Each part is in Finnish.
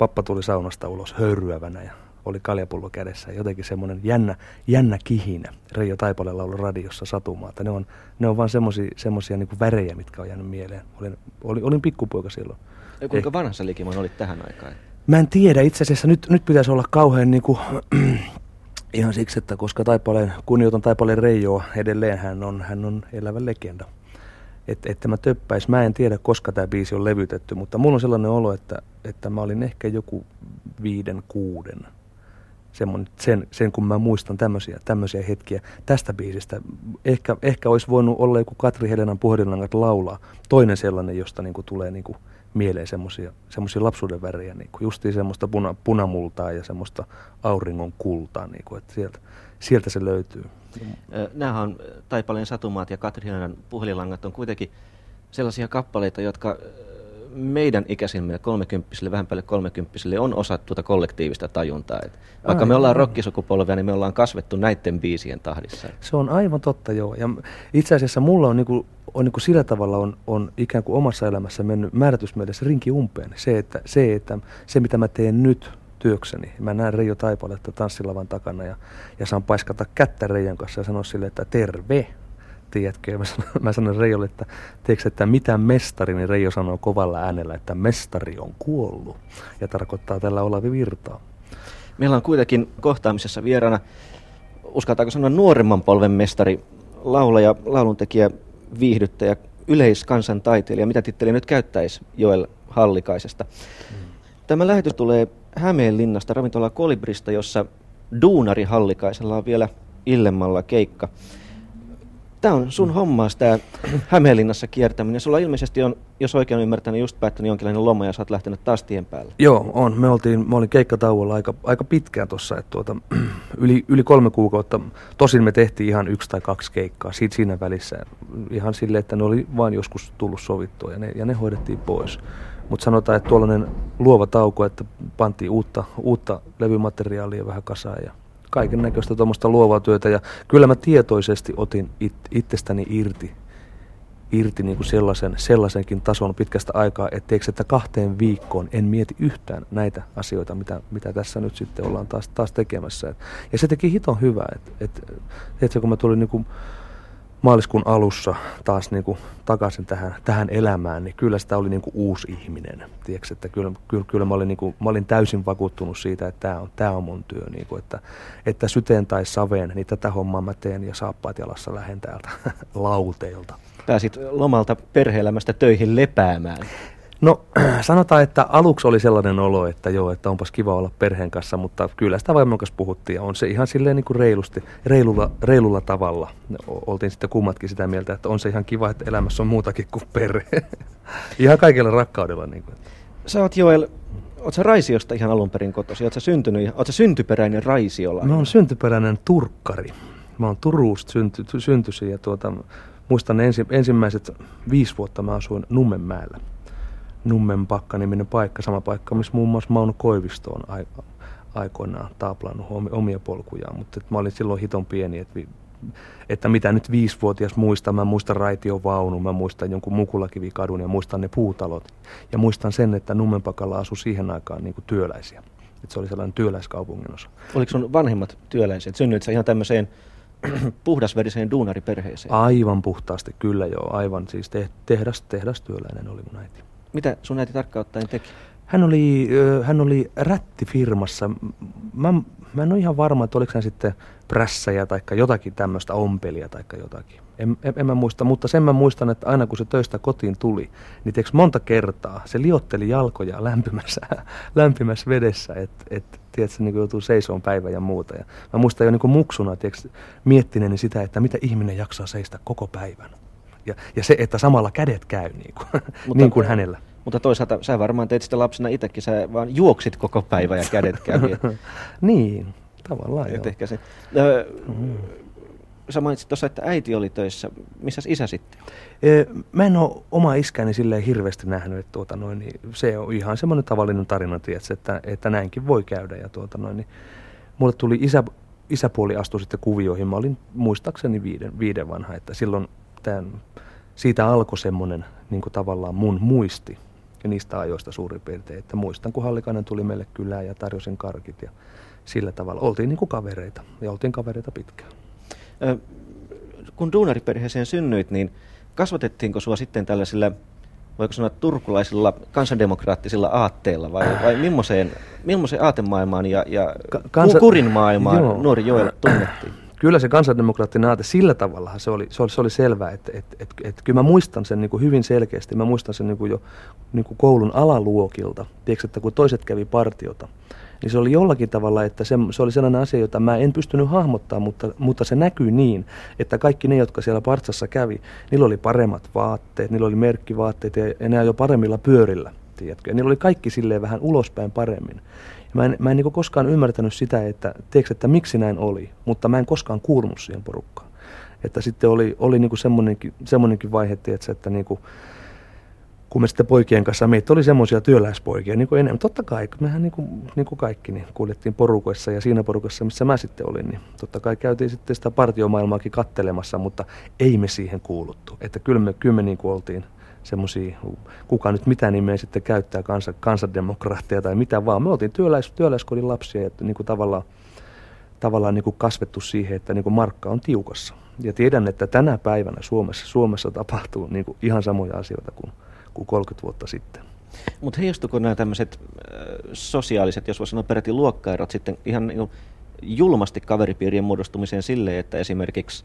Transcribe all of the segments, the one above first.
pappa tuli saunasta ulos höyryävänä ja oli kaljapullo kädessä. Jotenkin semmoinen jännä, jännä kihinä. Reijo Taipale ollut radiossa satumaata. Ne on, ne on vaan semmoisia niin värejä, mitkä on jäänyt mieleen. Olin, olin, olin pikkupoika silloin. Ja kuinka eh. vanha sä Likimon olit tähän aikaan? Mä en tiedä. Itse asiassa nyt, nyt pitäisi olla kauhean niin kuin, ihan siksi, että koska Taipaleen, kunnioitan Taipaleen Reijoa edelleen, hän on, hän on elävä legenda. Että, että mä töppäis. Mä en tiedä, koska tämä biisi on levytetty, mutta mulla on sellainen olo, että, että mä olin ehkä joku viiden, kuuden semmoinen, sen, sen kun mä muistan tämmöisiä, tämmöisiä hetkiä tästä biisistä. Ehkä, ehkä olisi voinut olla joku Katri Helenan puhelinlangat laulaa. Toinen sellainen, josta niin kuin tulee niin kuin mieleen semmoisia lapsuuden värejä, niin kuin justiin semmoista puna, punamultaa ja semmoista auringon kultaa, niin kuin, että sieltä, sieltä se löytyy. Nämähän on Taipaleen satumaat ja Katri Helenan puhelinlangat on kuitenkin sellaisia kappaleita, jotka meidän ikäisimmille kolmekymppisille, vähän päälle kolmekymppisille on osa tuota kollektiivista tajuntaa. Et vaikka Ai, me ollaan rokkisukupolvia, niin me ollaan kasvettu näiden biisien tahdissa. Se on aivan totta, joo. Ja itse asiassa mulla on, niinku, on niinku sillä tavalla on, on ikään kuin omassa elämässä mennyt määrätysmielessä rinki umpeen. Se, että, se, että se mitä mä teen nyt työkseni. Mä näen Reijo Taipaletta tanssilavan takana ja, ja saan paiskata kättä Reijon kanssa ja sanoa sille, että terve tiedätkö? Mä sanon, mä sanon Reijolle, että tiedätkö, että mitä mestari, niin Reijo sanoo kovalla äänellä, että mestari on kuollut. Ja tarkoittaa tällä Olavi Virtaa. Meillä on kuitenkin kohtaamisessa vieraana, uskaltaako sanoa nuoremman polven mestari, laulaja, lauluntekijä, viihdyttäjä, yleiskansantaiteilija. Mitä titteliä nyt käyttäisi Joel Hallikaisesta? Hmm. Tämä lähetys tulee Hämeenlinnasta, ravintola Kolibrista, jossa Duunari Hallikaisella on vielä illemmalla keikka. Tämä on sun hommaas, tämä Hämeenlinnassa kiertäminen. Sulla ilmeisesti on, jos oikein ymmärtänyt, just päättänyt jonkinlainen loma ja sä oot lähtenyt taas tien päälle. Joo, on. Me oltiin, mä olin keikkatauolla aika, aika pitkään tuossa, tuota, yli, yli kolme kuukautta. Tosin me tehtiin ihan yksi tai kaksi keikkaa siitä siinä välissä. Ihan silleen, että ne oli vain joskus tullut sovittua ja ne, ja ne hoidettiin pois. Mutta sanotaan, että tuollainen luova tauko, että pantiin uutta, uutta levymateriaalia vähän kasaan ja kaiken näköistä tuommoista luovaa työtä. Ja kyllä mä tietoisesti otin it, itsestäni irti, irti niin kuin sellaisen, sellaisenkin tason pitkästä aikaa, etteikö että kahteen viikkoon en mieti yhtään näitä asioita, mitä, mitä tässä nyt sitten ollaan taas, taas tekemässä. Ja se teki hiton hyvää, että et, et, kun mä tulin niin kuin, maaliskuun alussa taas niin kuin takaisin tähän, tähän elämään, niin kyllä sitä oli niin kuin uusi ihminen. Tiedätkö, että kyllä, kyllä, kyllä mä, olin niin kuin, mä olin täysin vakuuttunut siitä, että tämä on, tämä on mun työ. Niin kuin, että, että syteen tai saveen, niin tätä hommaa mä teen ja saappaat jalassa lähden täältä lauteilta. Pääsit lomalta perheelämästä töihin lepäämään. No sanotaan, että aluksi oli sellainen olo, että joo, että onpas kiva olla perheen kanssa, mutta kyllä sitä vaimon kanssa puhuttiin ja on se ihan silleen niin kuin reilusti, reilulla, reilulla tavalla. Oltiin sitten kummatkin sitä mieltä, että on se ihan kiva, että elämässä on muutakin kuin perhe. ihan kaikella rakkaudella. Niin kuin. Sä oot Joel, oot sä Raisiosta ihan alun perin kotosi? Oot sä syntynyt, oot sä syntyperäinen Raisiola? Mä oon syntyperäinen turkkari. Mä oon Turusta synty, syntyisin ja tuota, muistan ensi, ensimmäiset viisi vuotta mä asuin Nummenmäellä. Nummen pakka-niminen paikka, sama paikka, missä muun muassa Mauno Koivisto on aikoinaan taaplannut omia polkujaan, mutta mä olin silloin hiton pieni, että, että mitä nyt viisivuotias muistan, mä muistan vaunu, mä muistan jonkun Mukulakivikadun ja muistan ne puutalot. Ja muistan sen, että Nummenpakalla asui siihen aikaan niin kuin työläisiä. Että se oli sellainen työläiskaupungin osa. Oliko sun vanhemmat työläiset? Synnyit sä ihan tämmöiseen puhdasveriseen duunariperheeseen? Aivan puhtaasti, kyllä joo. Aivan siis te, tehdas, tehdastyöläinen oli mun äiti. Mitä sun äiti tarkkaan ottaen teki? Hän oli, hän oli rättifirmassa. Mä, mä en ole ihan varma, että oliko hän sitten prässäjä tai jotakin tämmöistä ompelia tai jotakin. En, en, en mä muista, mutta sen mä muistan, että aina kun se töistä kotiin tuli, niin tiiäks, monta kertaa se liotteli jalkoja lämpimässä, lämpimässä vedessä, että et, tiedätkö, niin joutuu seisoon päivä ja muuta. Ja mä muistan jo niin muksuna tiiäks, miettineeni sitä, että mitä ihminen jaksaa seistä koko päivän. Ja, ja se, että samalla kädet käy niin kuin, mutta, niin kuin hänellä. Mutta toisaalta sä varmaan teit sitä lapsena itsekin, sä vaan juoksit koko päivä ja kädet kävi. niin, tavallaan joo. Ehkä se. Ö, mm. Sä mainitsit tuossa, että äiti oli töissä. Missä isä sitten Mä en ole oma iskäni silleen hirveästi nähnyt, että tuota noin, niin se on ihan semmoinen tavallinen tarina, tietysti, että, että näinkin voi käydä. Ja tuota noin, niin mulle tuli isä, isäpuoli astui sitten kuvioihin. Mä olin muistaakseni viiden, viiden vanha, että silloin tämän, siitä alkoi semmoinen niin tavallaan mun muisti ja niistä ajoista suurin piirtein. Että muistan, kun Hallikainen tuli meille kylään ja tarjosin karkit ja sillä tavalla. Oltiin niin kuin kavereita ja oltiin kavereita pitkään. Ö, kun duunariperheeseen synnyit, niin kasvatettiinko sua sitten tällaisilla, voiko sanoa turkulaisilla kansandemokraattisilla aatteilla vai, vai millaiseen, millaiseen aatemaailmaan ja, ja Kansa... kurin maailmaan Joo. nuori Joel tunnettiin? Kyllä se kansandemokraattinen aate sillä tavalla se oli, se oli, se oli selvä, että että että että kyllä mä muistan sen niin kuin hyvin selkeästi, mä muistan sen niin kuin jo niin kuin koulun alaluokilta, tiedätkö, että kun toiset kävi partiota, niin se oli jollakin tavalla, että se, se oli sellainen asia, jota mä en pystynyt hahmottaa, mutta, mutta se näkyy niin, että kaikki ne, jotka siellä partsassa kävi, niillä oli paremmat vaatteet, niillä oli merkkivaatteet ja enää jo paremmilla pyörillä, tiedätkö, ja niillä oli kaikki silleen vähän ulospäin paremmin. Mä en, mä en niin koskaan ymmärtänyt sitä, että, tiedätkö, että miksi näin oli, mutta mä en koskaan kuulunut siihen porukkaan. Että sitten oli, oli niin semmoinenkin, semmoinenkin vaihe, tiedätkö, että niin kuin, kun me sitten poikien kanssa, meitä oli semmoisia työläispoikia, niin kuin enemmän. Totta kai, mehän niin kuin, niin kuin kaikki niin kuljettiin porukoissa ja siinä porukassa, missä mä sitten olin, niin totta kai käytiin sitten sitä partiomaailmaakin kattelemassa, mutta ei me siihen kuuluttu. Että kyllä me, kyllä me niin kuin oltiin, semmoisia, kuka nyt mitä nimeä sitten käyttää, kansa, kansandemokraatteja tai mitä vaan. Me oltiin työläis, työläiskodin lapsia ja niin kuin tavallaan, tavallaan niin kuin kasvettu siihen, että niin kuin markka on tiukassa. Ja tiedän, että tänä päivänä Suomessa, Suomessa tapahtuu niin kuin ihan samoja asioita kuin, kuin 30 vuotta sitten. Mutta heijastuko nämä tämmöiset äh, sosiaaliset, jos voisi sanoa peräti luokkaerot sitten ihan niin julmasti kaveripiirien muodostumiseen sille, että esimerkiksi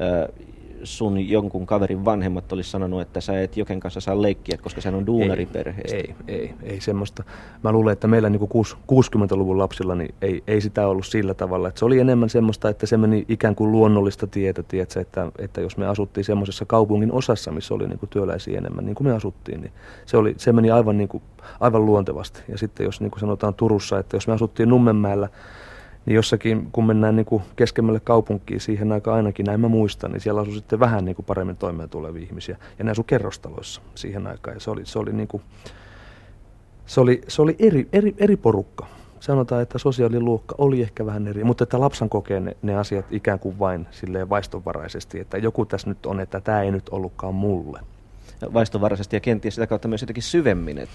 äh, sun jonkun kaverin vanhemmat olisi sanonut, että sä et Joken kanssa saa leikkiä, koska hän on duunariperheestä? Ei, ei, ei, ei semmoista. Mä luulen, että meillä niin 60-luvun lapsilla niin ei, ei sitä ollut sillä tavalla. Että se oli enemmän semmoista, että se meni ikään kuin luonnollista tietä, tiedätkö, että, että jos me asuttiin semmoisessa kaupungin osassa, missä oli niin työläisiä enemmän, niin kuin me asuttiin, niin se, oli, se meni aivan, niin kuin, aivan luontevasti. Ja sitten jos niin kuin sanotaan Turussa, että jos me asuttiin Nummenmäellä, niin jossakin, kun mennään niin kuin keskemmälle kaupunkiin siihen aikaan ainakin, näin mä muistan, niin siellä asui sitten vähän niin kuin paremmin toimeen tulevia ihmisiä. Ja ne asui kerrostaloissa siihen aikaan. Ja se oli, se oli, niin kuin, se oli, se oli eri, eri, eri porukka. Sanotaan, että sosiaaliluokka oli ehkä vähän eri, mutta että lapsan kokee ne, ne asiat ikään kuin vain silleen vaistonvaraisesti, että joku tässä nyt on, että tämä ei nyt ollutkaan mulle. Vaistonvaraisesti ja kenties sitä kautta myös jotenkin syvemmin. Että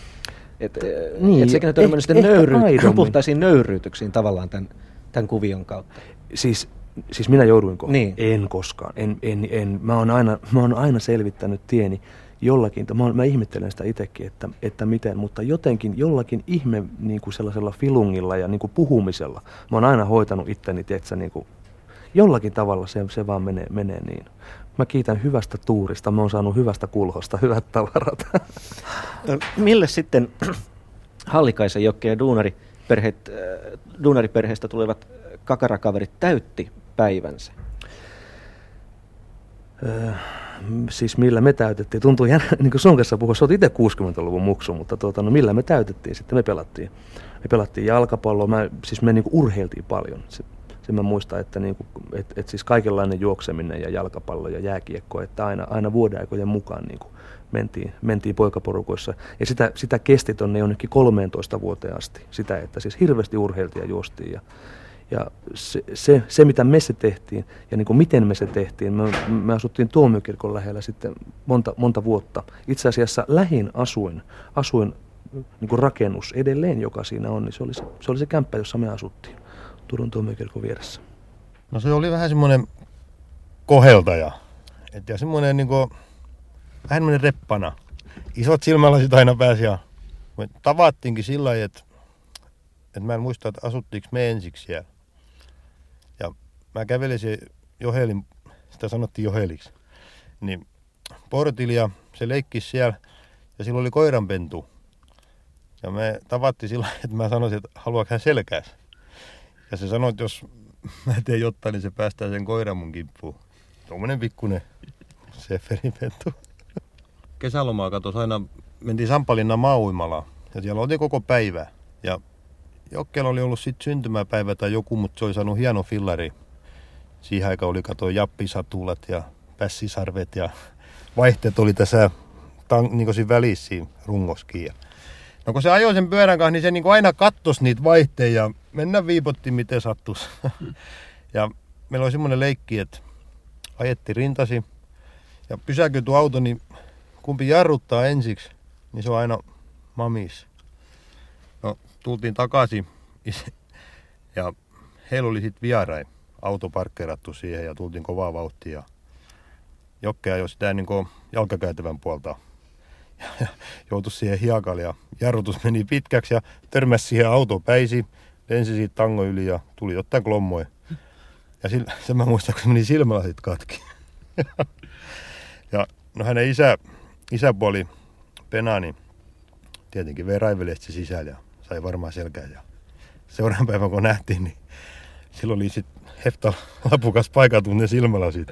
et, niin, et sekin on törmännyt sitten nöyry, puhtaisiin nöyryytyksiin tavallaan tämän tämän kuvion kautta? Siis, siis minä jouduinko? Niin. En koskaan. En, en, en. Mä, oon aina, mä oon aina selvittänyt tieni jollakin, mä, mä ihmettelen sitä itsekin, että, että miten, mutta jotenkin jollakin ihme niin kuin sellaisella filungilla ja niin kuin puhumisella, mä oon aina hoitanut itteni, tietsä, niin kuin, jollakin tavalla se, se vaan menee, menee niin. Mä kiitän hyvästä tuurista, mä oon saanut hyvästä kulhosta hyvät tavarat. Mille sitten Hallikaisen Jokke ja Duunari perheet, äh, duunariperheestä tulevat kakarakaverit täytti päivänsä? Öö, siis millä me täytettiin? Tuntuu jännä, niin kuin sun kanssa puhua, sä itse 60-luvun muksu, mutta tuota, no millä me täytettiin? Sitten me pelattiin, me pelattiin jalkapalloa, mä, siis me niin kuin urheiltiin paljon. Se, se mä muistan, että niin kuin, et, et siis kaikenlainen juokseminen ja jalkapallo ja jääkiekko, että aina, aina vuodenaikojen mukaan niin kuin mentiin, mentiin poikaporukoissa. Ja sitä, sitä kesti tuonne jonnekin 13 vuoteen asti. Sitä, että siis hirveästi urheiltiin ja juostiin. Ja, ja se, se, se, mitä me se tehtiin ja niin kuin miten me se tehtiin, me, me asuttiin tuomiokirkon lähellä sitten monta, monta vuotta. Itse asiassa lähin asuin, asuin niin kuin rakennus edelleen, joka siinä on, niin se oli se, se oli se kämppä, jossa me asuttiin Turun tuomiokirkon vieressä. No se oli vähän semmoinen koheltaja. Et ja semmoinen niin kuin vähän reppana. Isot silmälasit aina pääsi ja me tavattiinkin sillä lailla, että, että mä en muista, että asuttiinko me ensiksi siellä. Ja mä kävelin se Johelin, sitä sanottiin Joheliksi, niin portilla ja se leikki siellä ja sillä oli koiranpentu. Ja me tavattiin sillä että mä sanoisin, että haluaako hän selkääs. Ja se sanoi, että jos mä teen jotain, niin se päästää sen koiran mun kimppuun. Tuommoinen pikkunen seferipentu kesälomaa katos aina, mentiin Sampalinnan mauimala ja siellä oltiin koko päivä. Ja Jokkella oli ollut sitten syntymäpäivä tai joku, mutta se oli saanut hieno fillari. Siihen aikaan oli kato jappisatulat ja pässisarvet ja vaihteet oli tässä tan, niin siinä välissä. Ja no kun se ajoi sen pyörän kanssa, niin se niin aina kattos niitä vaihteja ja mennä viipotti miten sattus. ja meillä oli semmoinen leikki, että ajetti rintasi ja pysäköity auto, niin kumpi jarruttaa ensiksi, niin se on aina mamis. No, tultiin takaisin ja heillä oli sitten vierain auto parkkeerattu siihen ja tultiin kovaa vauhtia. Jokkea jo sitä niin jalkakäytävän puolta ja joutui siihen hiekalle ja jarrutus meni pitkäksi ja törmäsi siihen auto päisi, lensi siitä tango yli ja tuli jotain klommoja. Ja sen mä muistan, kun meni silmälasit katki. ja no hänen isä, isäpuoli Penani tietenkin vei raivelesti sisällä ja sai varmaan selkää. Ja seuraavan päivän kun nähtiin, niin silloin oli sitten hefta lapukas paikatun ne silmälasit.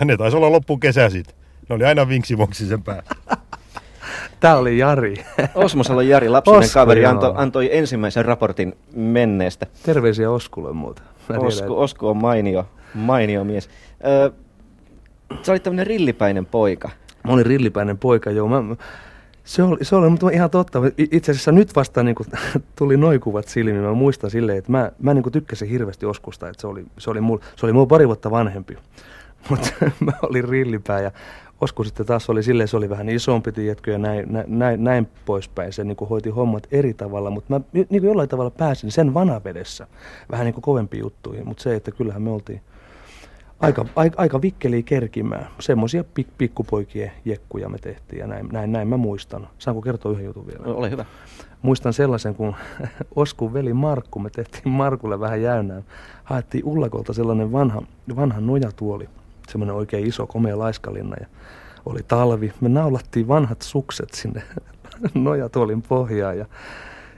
Ja ne taisi olla loppukesä sitten. Ne oli aina vinksivonksi sen päässä. Tämä oli Jari. Osmosalo Jari, lapsuuden Osku, kaveri, antoi, antoi ensimmäisen raportin menneestä. Terveisiä Oskulle muuta. Osku, Osku on mainio, mainio mies. Öö, sä olit tämmöinen rillipäinen poika. Mä olin rillipäinen poika, joo. Mä, se oli, se oli mutta ihan totta. Itse asiassa nyt vasta niin kuin, tuli noikuvat silmiin. Mä muistan silleen, että mä, mä niin kuin tykkäsin hirveästi Oskusta. Että se oli, se oli, mul, se oli mulla pari vuotta vanhempi. Mutta mä olin rillipää ja Osku sitten taas oli silleen, se oli vähän isompi, tiedätkö, ja näin, näin, näin poispäin. Se niin kuin hoiti hommat eri tavalla, mutta mä niin kuin jollain tavalla pääsin sen vanavedessä vähän niin kuin kovempiin juttuihin. Mutta se, että kyllähän me oltiin aika, aika, aika vikkeliä kerkimään. Semmoisia pik, pikkupoikien jekkuja me tehtiin ja näin, näin, näin mä muistan. Saanko kertoa yhden jutun vielä? Ole hyvä. Muistan sellaisen, kun Oskun veli Markku, me tehtiin Markulle vähän jäynään. Haettiin Ullakolta sellainen vanha, vanha nojatuoli semmoinen oikein iso, komea laiskalinna ja oli talvi. Me naulattiin vanhat sukset sinne nojatuolin pohjaan ja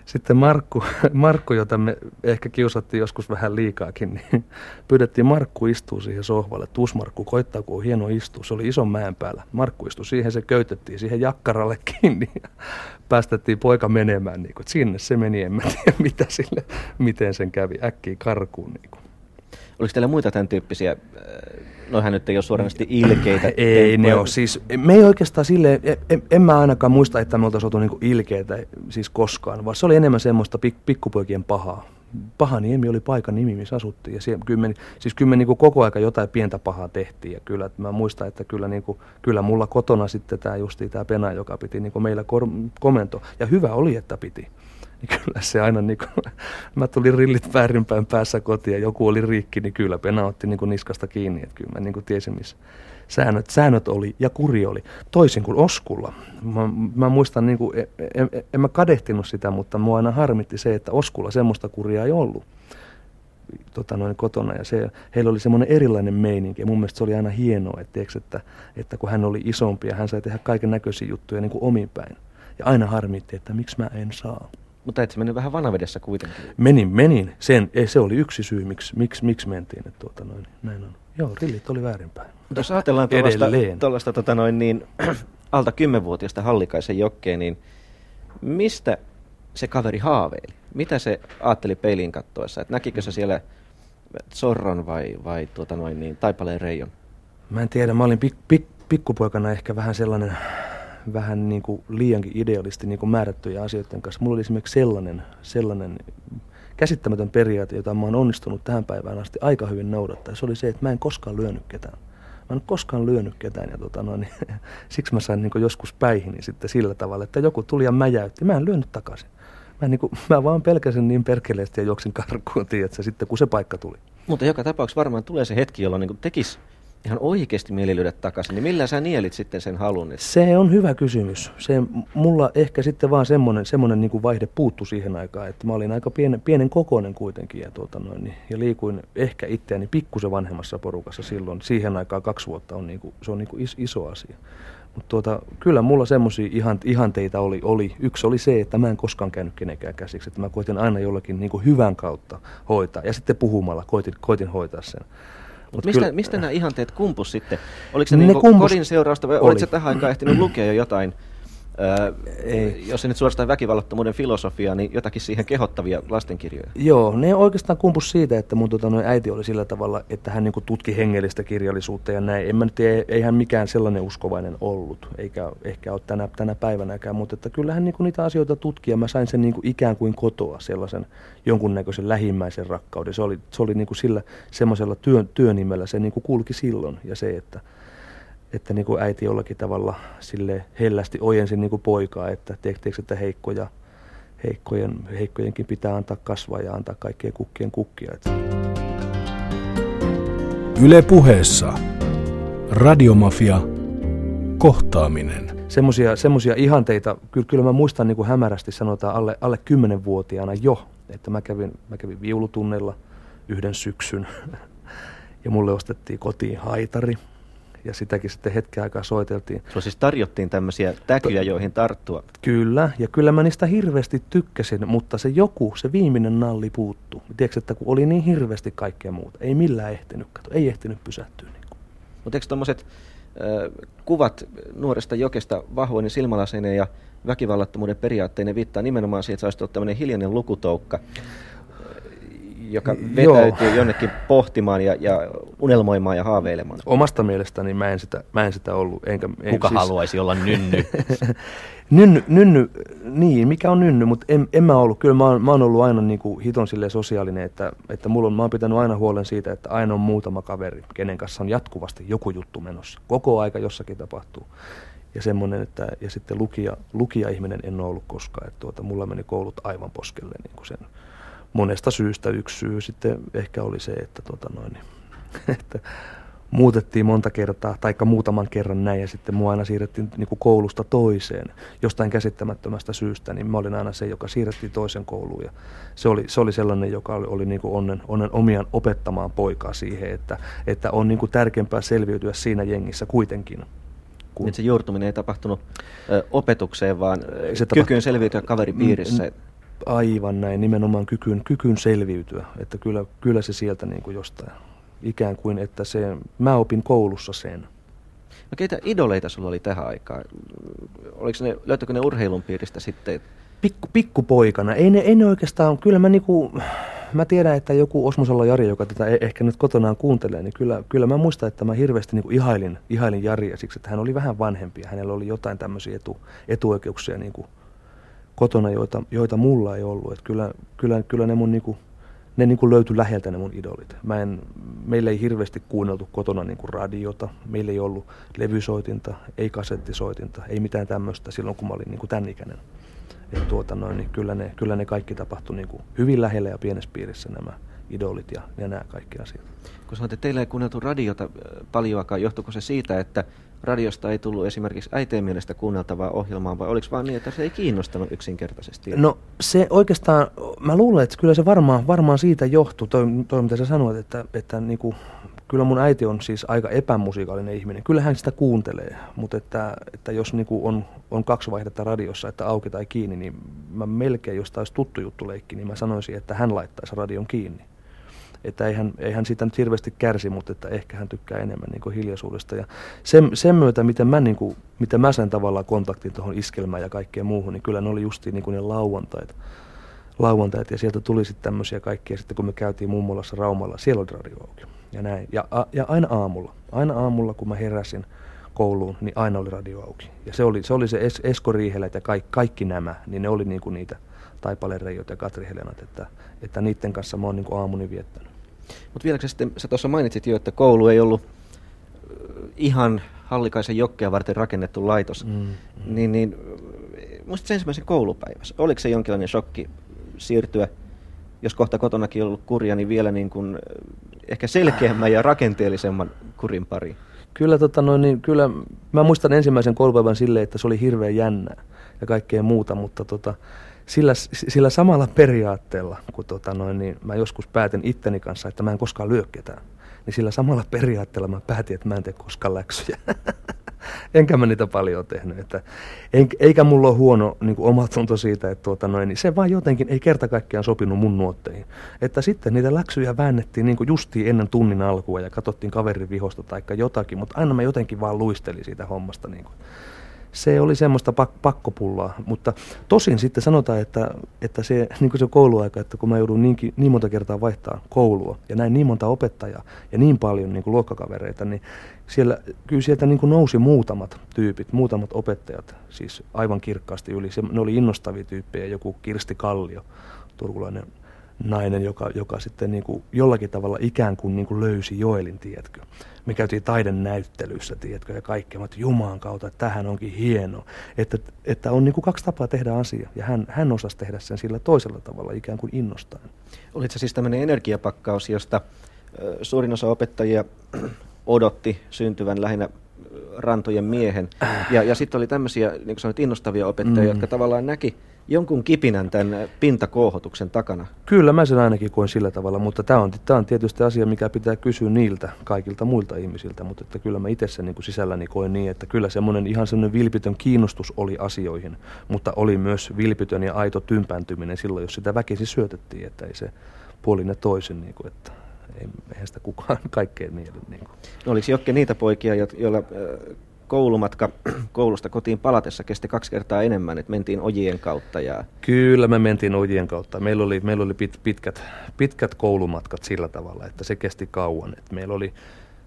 sitten Markku, Markku, jota me ehkä kiusattiin joskus vähän liikaakin, niin pyydettiin Markku istuu siihen sohvalle. Tuus Markku, koittaa kun on hieno istua. Se oli ison mäen päällä. Markku istui siihen, se köytettiin siihen jakkaralle kiinni ja päästettiin poika menemään. Niin kuin, sinne se meni, en mä tiedä mitä sille, miten sen kävi äkkiä karkuun. Niin kuin. Oliko teillä muita tämän tyyppisiä, äh, noihän nyt ei ole suoranaisesti ilkeitä? Ei ne ole, siis me ei oikeastaan sille, en, en mä ainakaan muista, että me oltaisiin oltu niinku ilkeitä siis koskaan, vaan se oli enemmän semmoista pik, pikkupoikien pahaa. Pahaniemi oli paikan nimi, missä asuttiin. Ja siellä, kyllä me, siis kyllä me niin koko aika jotain pientä pahaa tehtiin. Ja kyllä, että mä muistan, että kyllä, niin kuin, kyllä mulla kotona sitten tämä justi tämä Pena, joka piti niin meillä kor- komento. Ja hyvä oli, että piti niin kyllä se aina, niin kuin, mä tulin rillit väärinpäin päässä kotiin ja joku oli rikki, niin kyllä Pena otti niin kuin niskasta kiinni, että kyllä mä niin kuin tiesin, missä säännöt, säännöt oli ja kuri oli. Toisin kuin Oskulla. Mä, mä muistan, niin kuin, en, en, en mä kadehtinut sitä, mutta mua aina harmitti se, että Oskulla semmoista kuria ei ollut tota noin, kotona ja se, heillä oli semmoinen erilainen meininki ja mun mielestä se oli aina hienoa, että, että, että kun hän oli isompi ja hän sai tehdä kaiken näköisiä juttuja niin kuin omin päin. Ja aina harmitti, että miksi mä en saa. Mutta et se mennyt vähän vanavedessä kuitenkin? Menin, menin. Sen, ei, se oli yksi syy, miksi, miksi, miksi mentiin. Että tuota noin, näin on. Joo, rillit oli väärinpäin. Mutta jos ajatellaan tuollaista tota noin, niin, alta kymmenvuotiaista Hallikaisen jokkeen, niin mistä se kaveri haaveili? Mitä se ajatteli peiliin kattoessa? Et näkikö se siellä Zorron vai, vai tuota noin, niin, Taipaleen Reijon? Mä en tiedä, mä olin pik, pik, pikkupoikana ehkä vähän sellainen vähän niin kuin liiankin idealisti niin kuin määrättyjä asioiden kanssa. Mulla oli esimerkiksi sellainen, sellainen käsittämätön periaate, jota mä oon onnistunut tähän päivään asti aika hyvin noudattaa. Se oli se, että mä en koskaan lyönyt ketään. Mä en koskaan lyönyt ketään ja tota, no, niin, siksi mä sain niin joskus päihini sitten sillä tavalla, että joku tuli ja mäjäytti. Mä en lyönyt takaisin. Mä, niin kuin, mä vaan pelkäsin niin perkeleesti ja juoksin karkuun, tiedätkö, sitten kun se paikka tuli. Mutta joka tapauksessa varmaan tulee se hetki, jolloin niin tekisi ihan oikeasti mieli lyödä takaisin, niin millä sä nielit sitten sen halun? Että... Se on hyvä kysymys. Se, mulla ehkä sitten vaan semmoinen, semmoinen niin kuin vaihde puuttu siihen aikaan, että mä olin aika pienen, pienen kokoinen kuitenkin ja, tuota noin, niin, ja liikuin ehkä itseäni pikkusen vanhemmassa porukassa silloin. Siihen aikaan kaksi vuotta on, niin kuin, se on niin kuin is, iso asia. Mutta tuota, kyllä mulla semmoisia ihan, ihanteita oli, oli. Yksi oli se, että mä en koskaan käynyt kenenkään käsiksi. Että mä koitin aina jollakin niin hyvän kautta hoitaa. Ja sitten puhumalla koitin, koitin hoitaa sen. Mut mistä, kyllä, mistä nämä ihanteet kumpus sitten? Oliko se niin kumpus... kodin seurausta vai oliko se tähän aikaan ehtinyt lukea jo jotain Öö, ei. Jos se nyt suorastaan väkivallattomuuden filosofia, niin jotakin siihen kehottavia lastenkirjoja. Joo, ne oikeastaan kumpus siitä, että mun tota, äiti oli sillä tavalla, että hän niinku tutki hengellistä kirjallisuutta ja näin. En mä nyt, ei, eihän mikään sellainen uskovainen ollut, eikä ehkä ole tänä, tänä päivänäkään, mutta että kyllähän niinku niitä asioita tutki ja mä sain sen niinku ikään kuin kotoa sellaisen jonkunnäköisen lähimmäisen rakkauden. Se oli, se oli niinku sillä semmoisella työn, työnimellä, se niinku kulki silloin ja se, että että niin kuin äiti jollakin tavalla sille hellästi ojensi niin kuin poikaa, että tiedätkö, että heikkoja, heikkojen, heikkojenkin pitää antaa kasvaa ja antaa kaikkien kukkien kukkia. Yle puheessa. Radiomafia. Kohtaaminen. Semmoisia semmosia ihanteita, kyllä, kyllä mä muistan niin kuin hämärästi sanotaan alle, alle 10-vuotiaana jo, että mä kävin, mä kävin viulutunnella yhden syksyn ja mulle ostettiin kotiin haitari ja sitäkin sitten hetken aikaa soiteltiin. Sulla siis tarjottiin tämmöisiä täkyjä, joihin tarttua. Kyllä, ja kyllä mä niistä hirveästi tykkäsin, mutta se joku, se viimeinen nalli puuttuu. Tiedätkö, että kun oli niin hirveästi kaikkea muuta, ei millään ehtinyt, kato, ei ehtinyt pysähtyä. Niin mutta eikö tuommoiset äh, kuvat nuoresta jokesta vahvoinen silmälaseinen ja väkivallattomuuden periaatteinen viittaa nimenomaan siihen, että sä olisit tämmöinen hiljainen lukutoukka, joka vetäytyy Joo. jonnekin pohtimaan ja, ja unelmoimaan ja haaveilemaan. Omasta mielestäni mä en sitä, mä en sitä ollut. Enkä, en, Kuka siis... haluaisi olla nynny? nynny? Nynny, niin, mikä on nynny, mutta en, en mä ollut. Kyllä mä oon, mä oon ollut aina niin kuin hiton sille sosiaalinen, että, että mulla on, mä oon pitänyt aina huolen siitä, että aina on muutama kaveri, kenen kanssa on jatkuvasti joku juttu menossa. Koko aika jossakin tapahtuu. Ja semmoinen, että ja sitten lukija, lukija-ihminen en ole ollut koskaan. Että tuota, mulla meni koulut aivan poskelle niin kuin sen monesta syystä. Yksi syy sitten ehkä oli se, että, tota noin, että muutettiin monta kertaa, tai muutaman kerran näin, ja sitten mua aina siirrettiin niin kuin koulusta toiseen jostain käsittämättömästä syystä, niin mä olin aina se, joka siirrettiin toisen kouluun, ja se oli, se oli sellainen, joka oli, oli niin kuin onnen, onnen omian opettamaan poikaa siihen, että, että on niin kuin tärkeämpää selviytyä siinä jengissä kuitenkin. Kun... Niin se juurtuminen ei tapahtunut ö, opetukseen, vaan se kykyyn selviytyä kaveripiirissä. Mm, Aivan näin, nimenomaan kykyn, kykyn selviytyä, että kyllä, kyllä se sieltä niin kuin jostain, ikään kuin, että se, mä opin koulussa sen. No keitä idoleita sulla oli tähän aikaan? Oliko ne, löytyykö ne urheilun piiristä sitten? Pikku, pikkupoikana, ei ne, ei ne oikeastaan, kyllä mä niinku, mä tiedän, että joku Osmosalo Jari, joka tätä e- ehkä nyt kotonaan kuuntelee, niin kyllä, kyllä mä muistan, että mä hirveästi niinku ihailin, ihailin Jaria siksi, että hän oli vähän vanhempi ja hänellä oli jotain tämmöisiä etu, etuoikeuksia niinku kotona, joita, joita mulla ei ollut. Et kyllä, kyllä, kyllä ne mun niinku, ne niinku löytyi läheltä ne mun idolit. Mä en, meillä ei hirveästi kuunneltu kotona niinku radiota, meillä ei ollut levysoitinta, ei kasettisoitinta, ei mitään tämmöistä silloin kun mä olin niinku tämän ikäinen. Et tuota noin, niin kyllä, ne, kyllä ne kaikki tapahtui niinku hyvin lähellä ja pienessä piirissä nämä idolit ja, ja nämä kaikki asiat. Kun sanoit, että teillä ei kuunneltu radiota äh, paljoakaan, johtuiko se siitä, että radiosta ei tullut esimerkiksi äiteen mielestä kuunneltavaa ohjelmaa, vai oliko vaan niin, että se ei kiinnostanut yksinkertaisesti? No se oikeastaan, mä luulen, että kyllä se varmaan, varmaan siitä johtuu, toi, toi mitä sä sanoit, että, että niinku, kyllä mun äiti on siis aika epämusiikallinen ihminen. Kyllä hän sitä kuuntelee, mutta että, että jos niinku on, on kaksi vaihdetta radiossa, että auki tai kiinni, niin mä melkein, jos taisi tuttu juttu leikki, niin mä sanoisin, että hän laittaisi radion kiinni että eihän, eihän siitä nyt hirveästi kärsi, mutta että ehkä hän tykkää enemmän niin hiljaisuudesta. Ja sen, sen myötä, miten mä, niin kuin, miten mä sen tavallaan kontaktin tuohon iskelmään ja kaikkeen muuhun, niin kyllä ne oli justiin niin kuin ne lauantait. lauantait. Ja sieltä tuli sitten tämmöisiä kaikkia, sitten kun me käytiin mummolassa Raumalla, siellä oli radio auki. Ja, näin. Ja, a, ja aina aamulla, aina aamulla kun mä heräsin kouluun, niin aina oli radio auki. Ja se oli se, oli se es, Esko Riihelät ja kaikki, kaikki nämä, niin ne oli niin kuin niitä Taipale Reijot ja Katri Helenat, että, että niiden kanssa mä oon niin aamuni viettänyt. Mutta vieläkö sitten, sä tuossa mainitsit jo, että koulu ei ollut ihan Hallikaisen jokkea varten rakennettu laitos, mm, mm. niin, niin muistat ensimmäisen koulupäivässä, oliko se jonkinlainen shokki siirtyä, jos kohta kotonakin on ollut kurja, niin vielä niin kuin ehkä selkeämmän ja rakenteellisemman kurin pari? Kyllä, tota noin, niin, kyllä mä muistan ensimmäisen koulupäivän silleen, että se oli hirveän jännää ja kaikkea muuta, mutta tota, sillä, sillä samalla periaatteella, kun tota noin, niin mä joskus päätin itteni kanssa, että mä en koskaan lyö ketään, niin sillä samalla periaatteella mä päätin, että mä en tee koskaan läksyjä. Enkä mä niitä paljon tehnyt. Että, en, eikä mulla ole huono niin omatunto siitä, että tuota noin, niin se vaan jotenkin ei kerta kaikkiaan sopinut mun nuotteihin. Että sitten niitä läksyjä väännettiin niin justiin ennen tunnin alkua ja katsottiin kaverin vihosta tai jotakin, mutta aina mä jotenkin vaan luistelin siitä hommasta. Niin kuin se oli semmoista pak- pakkopullaa, mutta tosin sitten sanotaan, että, että se, niin kuin se kouluaika, että kun mä joudun niinkin, niin monta kertaa vaihtaa koulua ja näin niin monta opettajaa ja niin paljon niin kuin luokkakavereita, niin siellä, kyllä sieltä niin kuin nousi muutamat tyypit, muutamat opettajat, siis aivan kirkkaasti yli. Se, ne oli innostavia tyyppejä, joku Kirsti Kallio, turkulainen nainen, joka, joka sitten niin kuin jollakin tavalla ikään kuin, niin kuin löysi Joelin, tiedätkö. Me käytiin taiden näyttelyssä, tiedätkö, ja kaikkea. Mä Jumaan kautta, että tähän onkin hieno. Että, että on niin kuin kaksi tapaa tehdä asia, ja hän, hän osasi tehdä sen sillä toisella tavalla, ikään kuin innostaen. Olit se siis tämmöinen energiapakkaus, josta suurin osa opettajia odotti syntyvän lähinnä rantojen miehen. Ja, ja sitten oli tämmöisiä, niin kuin sanoit, innostavia opettajia, mm. jotka tavallaan näki jonkun kipinän tämän pintakoohotuksen takana. Kyllä, mä sen ainakin koen sillä tavalla, mutta tämä on, tää on tietysti asia, mikä pitää kysyä niiltä kaikilta muilta ihmisiltä, mutta että kyllä mä itse sen niin kuin sisälläni koen niin, että kyllä semmoinen ihan semmoinen vilpitön kiinnostus oli asioihin, mutta oli myös vilpitön ja aito tympääntyminen silloin, jos sitä väkisin syötettiin, että ei se puolin ja toisin, niin kuin, että ei, eihän sitä kukaan kaikkeen mieli. Niin kuin. No, oliko Jokke niitä poikia, joilla koulumatka koulusta kotiin palatessa kesti kaksi kertaa enemmän, että mentiin ojien kautta? Ja... Kyllä me mentiin ojien kautta. Meillä oli, meillä oli pit, pitkät, pitkät koulumatkat sillä tavalla, että se kesti kauan. Että meillä oli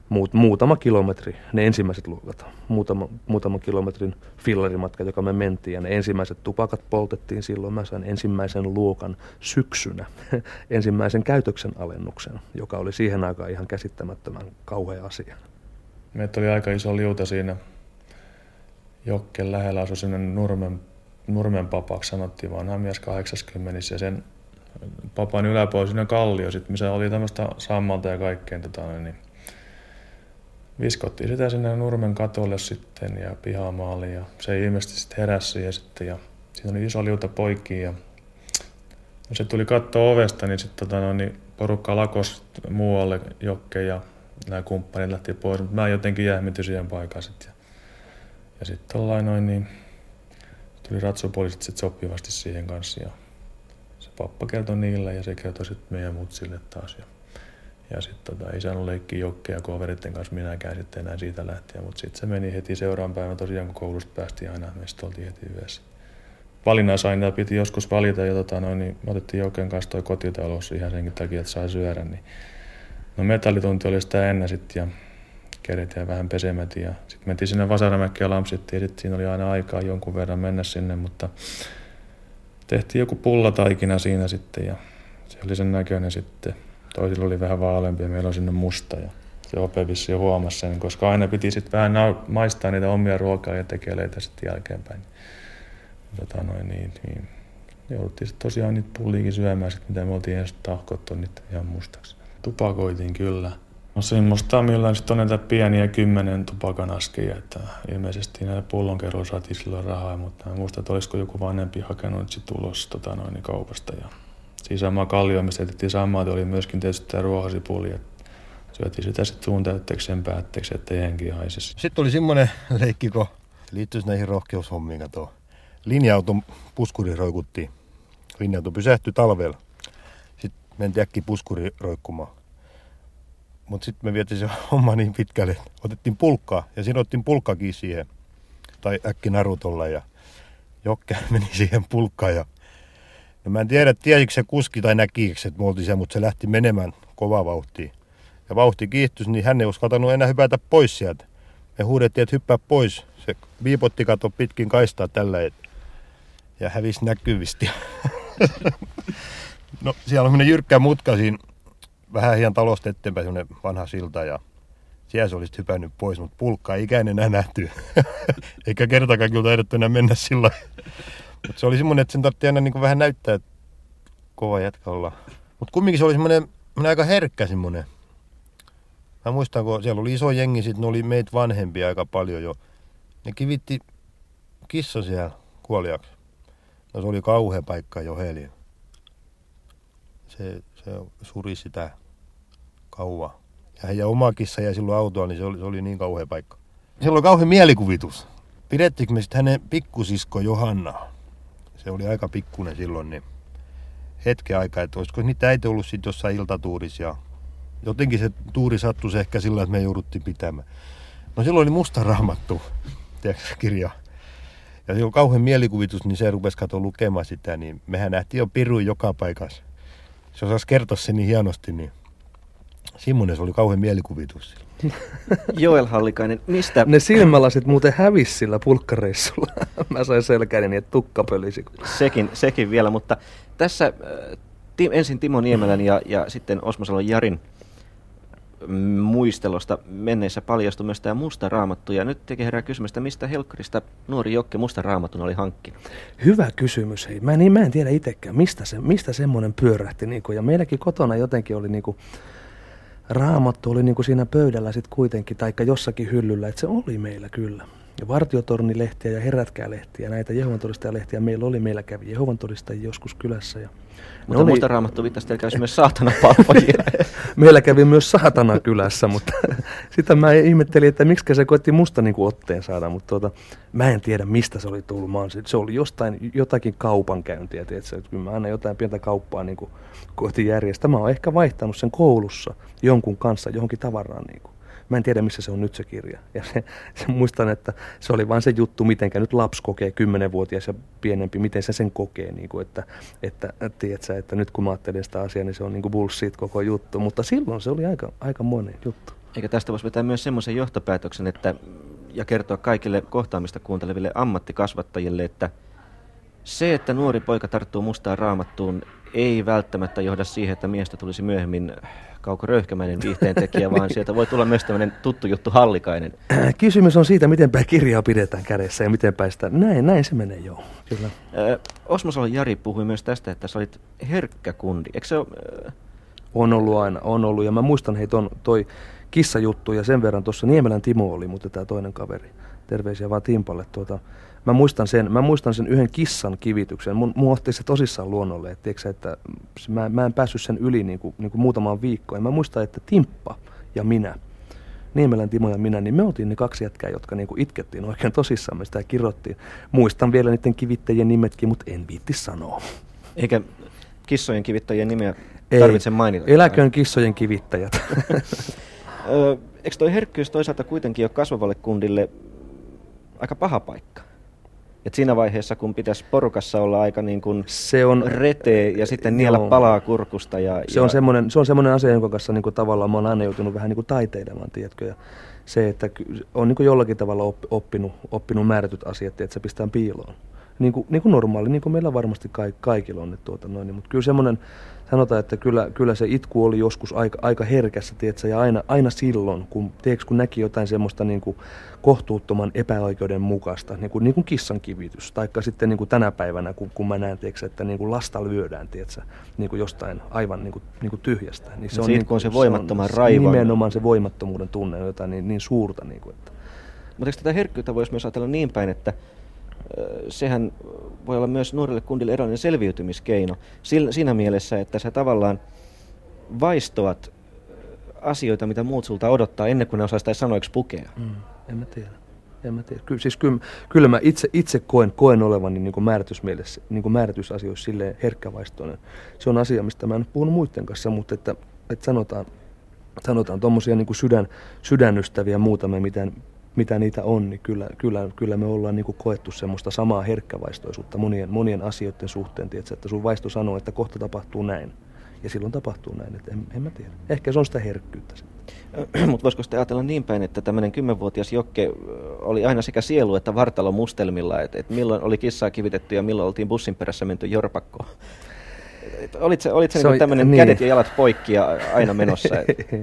muut, muutama kilometri, ne ensimmäiset luokat, muutama, muutama kilometrin fillarimatka, joka me mentiin. Ja ne ensimmäiset tupakat poltettiin silloin. Mä sain ensimmäisen luokan syksynä, ensimmäisen käytöksen alennuksen, joka oli siihen aikaan ihan käsittämättömän kauhea asia. Meitä oli aika iso liuta siinä Jokken lähellä, asui sinne Nurmen, Nurmen papaksi, sanottiin vanha mies 80 ja sen papan yläpuolella siinä kallio, sit, missä oli tämmöistä sammalta ja kaikkeen tota, niin viskottiin sitä sinne Nurmen katolle sitten ja pihamaaliin ja se ilmeisesti sitten heräsi siihen sitten ja siinä oli iso liuta poikia ja no se tuli katto ovesta, niin sitten tota, no, niin porukka lakos muualle Jokke ja nämä kumppanit lähti pois, mutta mä jotenkin jähmityin siihen paikkaan sitten. Ja, ja sitten noin, niin tuli ratsupoliisit sitten sopivasti siihen kanssa ja se pappa kertoi niille ja se kertoi sitten meidän mutsille taas. Ja, ja sitten tota, ei saanut leikkiä jokkeja kaveritten kanssa minäkään sitten enää siitä lähtien, mutta sitten se meni heti seuraavan päivän tosiaan, kun koulusta päästiin aina, me sitten oltiin heti yhdessä. Valinnaisaineita piti joskus valita ja tota, noin, niin otettiin Joken kanssa toi kotitalous ihan senkin takia, että sai syödä, niin No metallitunti oli sitä ennen sitten ja kerittiin vähän pesemät ja sitten mentiin sinne Vasaramäkkiä ja lampsittiin ja sitten siinä oli aina aikaa jonkun verran mennä sinne, mutta tehtiin joku pullataikina siinä sitten ja se oli sen näköinen sitten. Toisilla oli vähän vaaleampi ja meillä on sinne musta ja se Ope jo huomasi sen, koska aina piti sitten vähän maistaa niitä omia ruokaa ja tekeleitä sitten jälkeenpäin. Tota noin, niin, niin. Jouduttiin sitten tosiaan niitä pulliikin syömään, sit, mitä me oltiin ensin tahkottu niitä ihan mustaksi. Tupakoitiin kyllä. No semmoista, millä sitten on näitä pieniä kymmenen tupakan askia, että ilmeisesti näitä pullonkerroja saatiin silloin rahaa, mutta en muista, että olisiko joku vanhempi hakenut sit ulos tota noin, niin kaupasta. Ja siinä sama kallio, missä tehtiin samaa, oli myöskin tietysti tämä ruohasipuli, että syötiin sitä sitten suun täytteeksi sen päätteeksi, että henki haisisi. Sitten oli semmoinen leikki, kun liittyisi näihin rohkeushommiin, kato. Linja-auton puskuri roikuttiin. Linja-auto pysähtyi talvella mentiin äkki puskuri roikkumaan. Mutta sitten me vietiin se homma niin pitkälle, otettiin pulkkaa ja sidottiin pulkkakin siihen. Tai äkki narutolla ja Jokke meni siihen pulkkaan ja No mä en tiedä, tiesikö se kuski tai näkikö, että me oltiin siellä, mutta se lähti menemään kovaa vauhtia. Ja vauhti kiihtyi, niin hän ei uskaltanut enää hypätä pois sieltä. Me huudettiin, että hyppää pois. Se viipotti kato pitkin kaistaa tällä ja hävisi näkyvisti. No siellä on jyrkkä mutka siinä vähän hieman talosta eteenpäin, semmoinen vanha silta ja siellä se olisi hypännyt pois, mutta pulkkaa ei ikään enää nähty. Eikä kertakaan kyllä taidettu enää mennä sillä Mutta se oli semmoinen, että sen tarvitsi aina niin vähän näyttää, että kova jätkä olla. Mutta kumminkin se oli semmoinen, semmoinen aika herkkä semmoinen. Mä muistan, kun siellä oli iso jengi, sitten ne oli meitä vanhempia aika paljon jo. Ne kivitti kissa siellä kuoliaksi. No se oli kauhea paikka jo heille se, se suri sitä kauan. Ja heidän oma kissa jäi silloin autoa, niin se oli, se oli niin kauhea paikka. Siellä oli kauhean mielikuvitus. Pidettiinkö me sitten hänen pikkusisko Johanna? Se oli aika pikkunen silloin, niin hetken aikaa, että olisiko niitä äiti ollut sitten jossain iltatuurissa ja jotenkin se tuuri sattui ehkä sillä, että me jouduttiin pitämään. No silloin oli musta raamattu, tiedätkö, kirja. Ja se oli kauhean mielikuvitus, niin se rupesi katsoa lukemaan sitä, niin mehän nähtiin jo piru joka paikassa se osasi kertoa sen niin hienosti, niin Simmonen se oli kauhean mielikuvitus Joel Hallikainen, mistä... Ne silmälasit muuten hävisi sillä pulkkareissulla. Mä sain selkäni niin, että tukka pölisi. Sekin, sekin vielä, mutta tässä äh, ti, ensin Timo Niemelän ja, ja sitten Osmosalon Jarin muistelosta menneissä paljastui myös tämä musta raamattu. Ja nyt tekee herää kysymystä, mistä Helkkarista nuori Jokke musta raamatun oli hankkinut? Hyvä kysymys. Hei. Mä, niin, mä en tiedä itsekään, mistä, se, mistä semmoinen pyörähti. Niin kuin, ja meilläkin kotona jotenkin oli niin kuin, raamattu oli niin kuin siinä pöydällä sitten kuitenkin, taikka jossakin hyllyllä, että se oli meillä kyllä. Ja vartiotornilehtiä ja herätkää lehtiä, näitä Jehovan todistajalehtiä meillä oli, meillä kävi Jehovan joskus kylässä. Ja mutta oli... musta raamattu viittasi, teillä myös saatana palvojia. Meillä kävi myös saatana kylässä, mutta sitä mä ihmettelin, että miksi se koetti musta niin kuin otteen saada, mutta tuota, mä en tiedä mistä se oli tullut. Mä se oli jostain, jotakin kaupankäyntiä, tiedätkö? että mä aina jotain pientä kauppaa niin kuin, kohti järjestää. Mä oon ehkä vaihtanut sen koulussa jonkun kanssa johonkin tavaraan. Niin kuin. Mä en tiedä, missä se on nyt se kirja. Ja se, se muistan, että se oli vain se juttu, miten nyt lapsi kokee, kymmenenvuotias ja pienempi, miten se sen kokee. Niin kuin, että, että, tiedätkö, että nyt kun mä ajattelen sitä asiaa, niin se on niin kuin bullshit koko juttu. Mutta silloin se oli aika, aika monen juttu. Eikä tästä voisi vetää myös semmoisen johtopäätöksen, että, ja kertoa kaikille kohtaamista kuunteleville ammattikasvattajille, että se, että nuori poika tarttuu mustaan raamattuun, ei välttämättä johda siihen, että miestä tulisi myöhemmin Kauko Röyhkämäinen viihteen tekijä, vaan sieltä voi tulla myös tämmöinen tuttu juttu Hallikainen. Kysymys on siitä, miten päin kirjaa pidetään kädessä ja miten päin sitä. Näin, näin se menee, joo. Kyllä. Osmosalon Jari puhui myös tästä, että sä olit herkkä kundi. Eikö se ole... On ollut aina, on ollut. Ja mä muistan hei ton, toi kissajuttu ja sen verran tuossa Niemelän Timo oli, mutta tämä toinen kaveri. Terveisiä vaan Timpalle. Tuota, mä muistan sen, mä muistan sen yhden kissan kivityksen. Mun, mun otti se tosissaan luonnolle, että, tiiäksä, että mä, mä en päässyt sen yli niin kuin, niin kuin muutamaan viikkoon. Ja mä muistan, että Timppa ja minä, Niemelän Timo ja minä, niin me oltiin ne kaksi jätkää, jotka niin kuin itkettiin oikein tosissaan, me sitä kirottiin. Muistan vielä niiden kivittäjien nimetkin, mutta en viitti sanoa. Eikä kissojen kivittäjien nimeä tarvitse Ei, mainita. Eläköön kissojen kivittäjät. Eikö toi herkkyys toisaalta kuitenkin ole kasvavalle kundille aika paha paikka? Et siinä vaiheessa, kun pitäisi porukassa olla aika niin kuin se on, retee ja sitten niellä joo, palaa kurkusta. Ja, se, ja... On semmoinen, se on semmoinen asia, jonka kanssa niin kuin tavallaan mä oon aina joutunut vähän niin kuin taiteilemaan, tiedätkö? Ja se, että on niin kuin jollakin tavalla oppinut, oppinut määrätyt asiat, että se pistää piiloon. Niin kuin, niin kuin normaali, niin kuin meillä varmasti kaikilla on. Tuota noin, mutta kyllä semmoinen, sanotaan, että kyllä, kyllä se itku oli joskus aika, aika herkässä, tiedätkö, ja aina, aina silloin, kun, tiedätkö, kun näki jotain semmoista niin kuin kohtuuttoman epäoikeudenmukaista, niin kuin, niin kuin kissan kivitys, taikka sitten niin kuin tänä päivänä, kun, kun mä näen, tiedätkö, että niin kuin lasta lyödään, tiedätkö, niin kuin jostain aivan niin kuin, niin kuin tyhjästä. Niin se on, niin kuin, on se voimattoman raivon. Nimenomaan se voimattomuuden tunne jotain niin, niin suurta. Niin kuin, että. Mutta eikö tätä herkkyyttä voisi myös ajatella niin päin, että sehän voi olla myös nuorille kundille erilainen selviytymiskeino siinä mielessä, että sä tavallaan vaistoat asioita, mitä muut sulta odottaa ennen kuin ne osaa sanoiksi pukea. Mm, en mä tiedä. En mä tiedä. Ky- siis kyllä, kyllä mä itse, itse koen, koen olevani niin kuin määritysmielessä, niin kuin määritysasioissa silleen herkkävaistoinen. Se on asia, mistä mä en puhunut muiden kanssa, mutta että, että sanotaan, sanotaan tuommoisia niin sydän, sydänystäviä muutamia, mitä mitä niitä on, niin kyllä, kyllä, kyllä me ollaan niin koettu semmoista samaa herkkävaistoisuutta monien, monien asioiden suhteen, tietysti, että sun vaisto sanoo, että kohta tapahtuu näin. Ja silloin tapahtuu näin, että en, en mä tiedä. Ehkä se on sitä herkkyyttä. Mutta voisiko sitten ajatella niin päin, että tämmöinen kymmenvuotias Jokke oli aina sekä sielu että vartalo mustelmilla, että, että milloin oli kissaa kivitetty ja milloin oltiin bussin perässä menty jorpakkoon? Olit se, olit se, se niin tämmöinen niin. kädet ja jalat poikki ja aina menossa,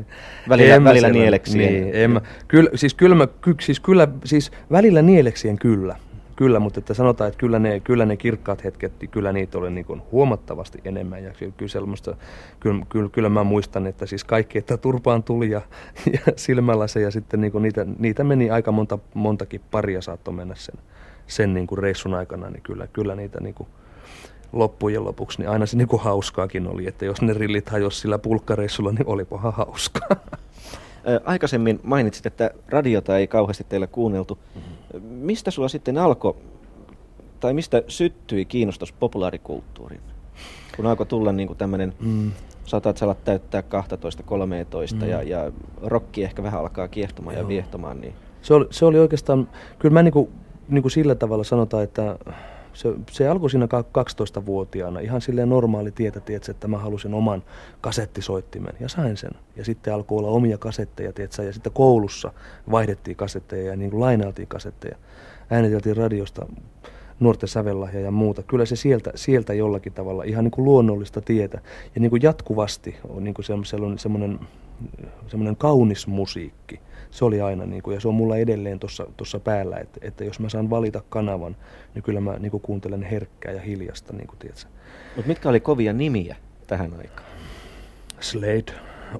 välillä, välillä nieleksien? Niin, en mä, kyllä, siis, kyllä, mä, ky, siis, kyllä, siis välillä nieleksien kyllä, kyllä, mutta että sanotaan, että kyllä ne, kyllä ne kirkkaat hetket, niin kyllä niitä oli niin kuin huomattavasti enemmän. Ja kyllä, kyllä, kyllä, kyllä mä muistan, että siis kaikki, että turpaan tuli ja, ja silmällä se ja sitten niin kuin niitä, niitä meni aika monta, montakin paria saattoi mennä sen, sen niin kuin reissun aikana, niin kyllä, kyllä niitä niin kuin, loppujen lopuksi, niin aina se niin kuin hauskaakin oli, että jos ne rillit hajosi sillä pulkkareissulla, niin olipahan hauskaa. Aikaisemmin mainitsit, että radiota ei kauheasti teillä kuunneltu. Mistä sulla sitten alkoi, tai mistä syttyi kiinnostus populaarikulttuuriin? Kun alkoi tulla niin kuin tämmöinen, mm. saatat salat täyttää 12-13 mm. ja, ja rokki ehkä vähän alkaa kiehtomaan Joo. ja viehtomaan. Niin... Se, oli, se oli oikeastaan, kyllä mä niin kuin, niin kuin sillä tavalla sanotaan, että se, se alkoi siinä 12-vuotiaana ihan silleen normaali tietä, tietsä, että mä halusin oman kasettisoittimen ja sain sen. Ja sitten alkoi olla omia kasetteja, tietsä, ja sitten koulussa vaihdettiin kasetteja ja niin kuin lainailtiin kasetteja. Ääniteltiin radiosta nuorten sävellahja ja muuta. Kyllä se sieltä, sieltä jollakin tavalla ihan niin kuin luonnollista tietä ja niin kuin jatkuvasti on niin kuin semmoinen, semmoinen, semmoinen kaunis musiikki. Se oli aina, niin kuin, ja se on mulla edelleen tuossa päällä, että, että jos mä saan valita kanavan, niin kyllä mä niin kuin kuuntelen herkkää ja hiljasta. Niin kuin, Mutta mitkä oli kovia nimiä tähän aikaan? Slade,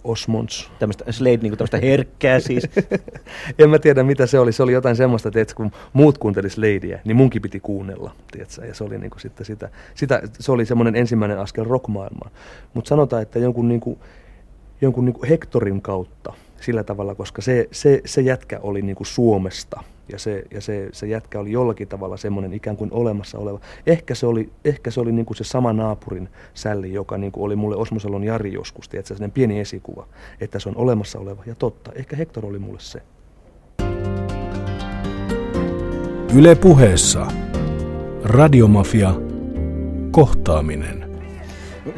Osmonds. Tämmöistä Slade, niin tämmöistä herkkää siis. en mä tiedä mitä se oli. Se oli jotain semmoista, että kun muut kuunteli Sladea, niin munkin piti kuunnella. Tiedätkö? Ja se oli niin kuin sitten sitä, sitä, se oli semmoinen ensimmäinen askel rockmaailmaan. Mutta sanotaan, että jonkun, niin kuin, jonkun niin kuin Hectorin kautta sillä tavalla, koska se, se, se jätkä oli niin kuin Suomesta – ja se, ja se, se jätkä oli jollakin tavalla semmoinen ikään kuin olemassa oleva. Ehkä se oli, ehkä se, oli niin kuin se sama naapurin sälli, joka niin kuin oli mulle Osmosalon Jari joskus, että sellainen pieni esikuva, että se on olemassa oleva. Ja totta, ehkä Hector oli mulle se. Yle puheessa. Radiomafia. Kohtaaminen.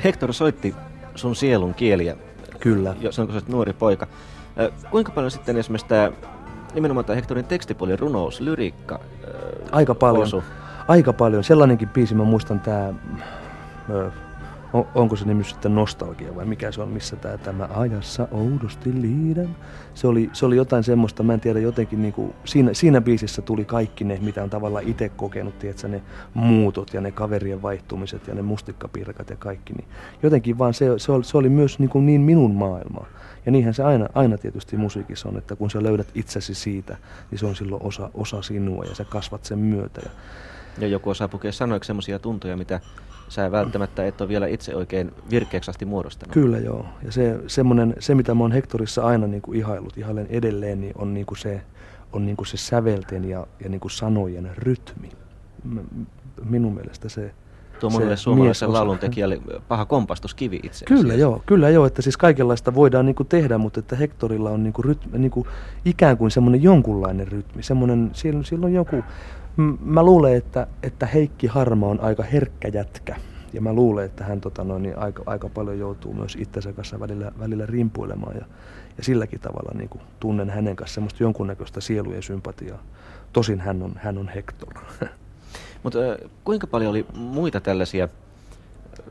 Hector soitti sun sielun kieliä. Kyllä. Jos onko se nuori poika. Kuinka paljon sitten esimerkiksi tämä nimenomaan tämä Hectorin tekstipuoli, runous, lyriikka Aika paljon. Osu. Aika paljon. Sellainenkin biisi, mä muistan tämä, on, onko se nimi sitten nostalgia vai mikä se on, missä tämä, tämä ajassa oudosti liidän. Se oli, se oli jotain semmoista, mä en tiedä, jotenkin niin kuin, siinä, siinä biisissä tuli kaikki ne, mitä on tavallaan itse kokenut, tiedätkö, ne muutot ja ne kaverien vaihtumiset ja ne mustikkapirkat ja kaikki. Niin jotenkin vaan se, se, oli, se oli myös niin, kuin niin minun maailmaa. Ja niinhän se aina, aina tietysti musiikissa on, että kun sä löydät itsesi siitä, niin se on silloin osa, osa sinua ja sä kasvat sen myötä. Ja, ja joku osaa pukea sanoiksi sellaisia tuntoja, mitä sä välttämättä et ole vielä itse oikein virkeäksi asti muodostanut. Kyllä joo. Ja se, semmonen, se mitä mä oon Hectorissa aina niin kuin ihailut, ihailen edelleen, niin on, niin kuin se, on niin kuin se sävelten ja, ja niin kuin sanojen rytmi. Minun mielestä se, Tuo monelle suomalaisen lauluntekijälle paha kompastuskivi itse asiassa. Kyllä joo, kyllä joo, että siis kaikenlaista voidaan niinku tehdä, mutta että Hectorilla on niinku rytmi, niinku ikään kuin semmoinen jonkunlainen rytmi, semmoinen, siellä, siellä on joku, mä luulen, että, että Heikki Harma on aika herkkä jätkä. Ja mä luulen, että hän tota noin, niin aika, aika paljon joutuu myös itsensä kanssa välillä, välillä rimpuilemaan. Ja, ja silläkin tavalla niin kuin, tunnen hänen kanssa semmoista jonkunnäköistä sielujen sympatiaa. Tosin hän on, hän on Hector. Mutta kuinka paljon oli muita tällaisia,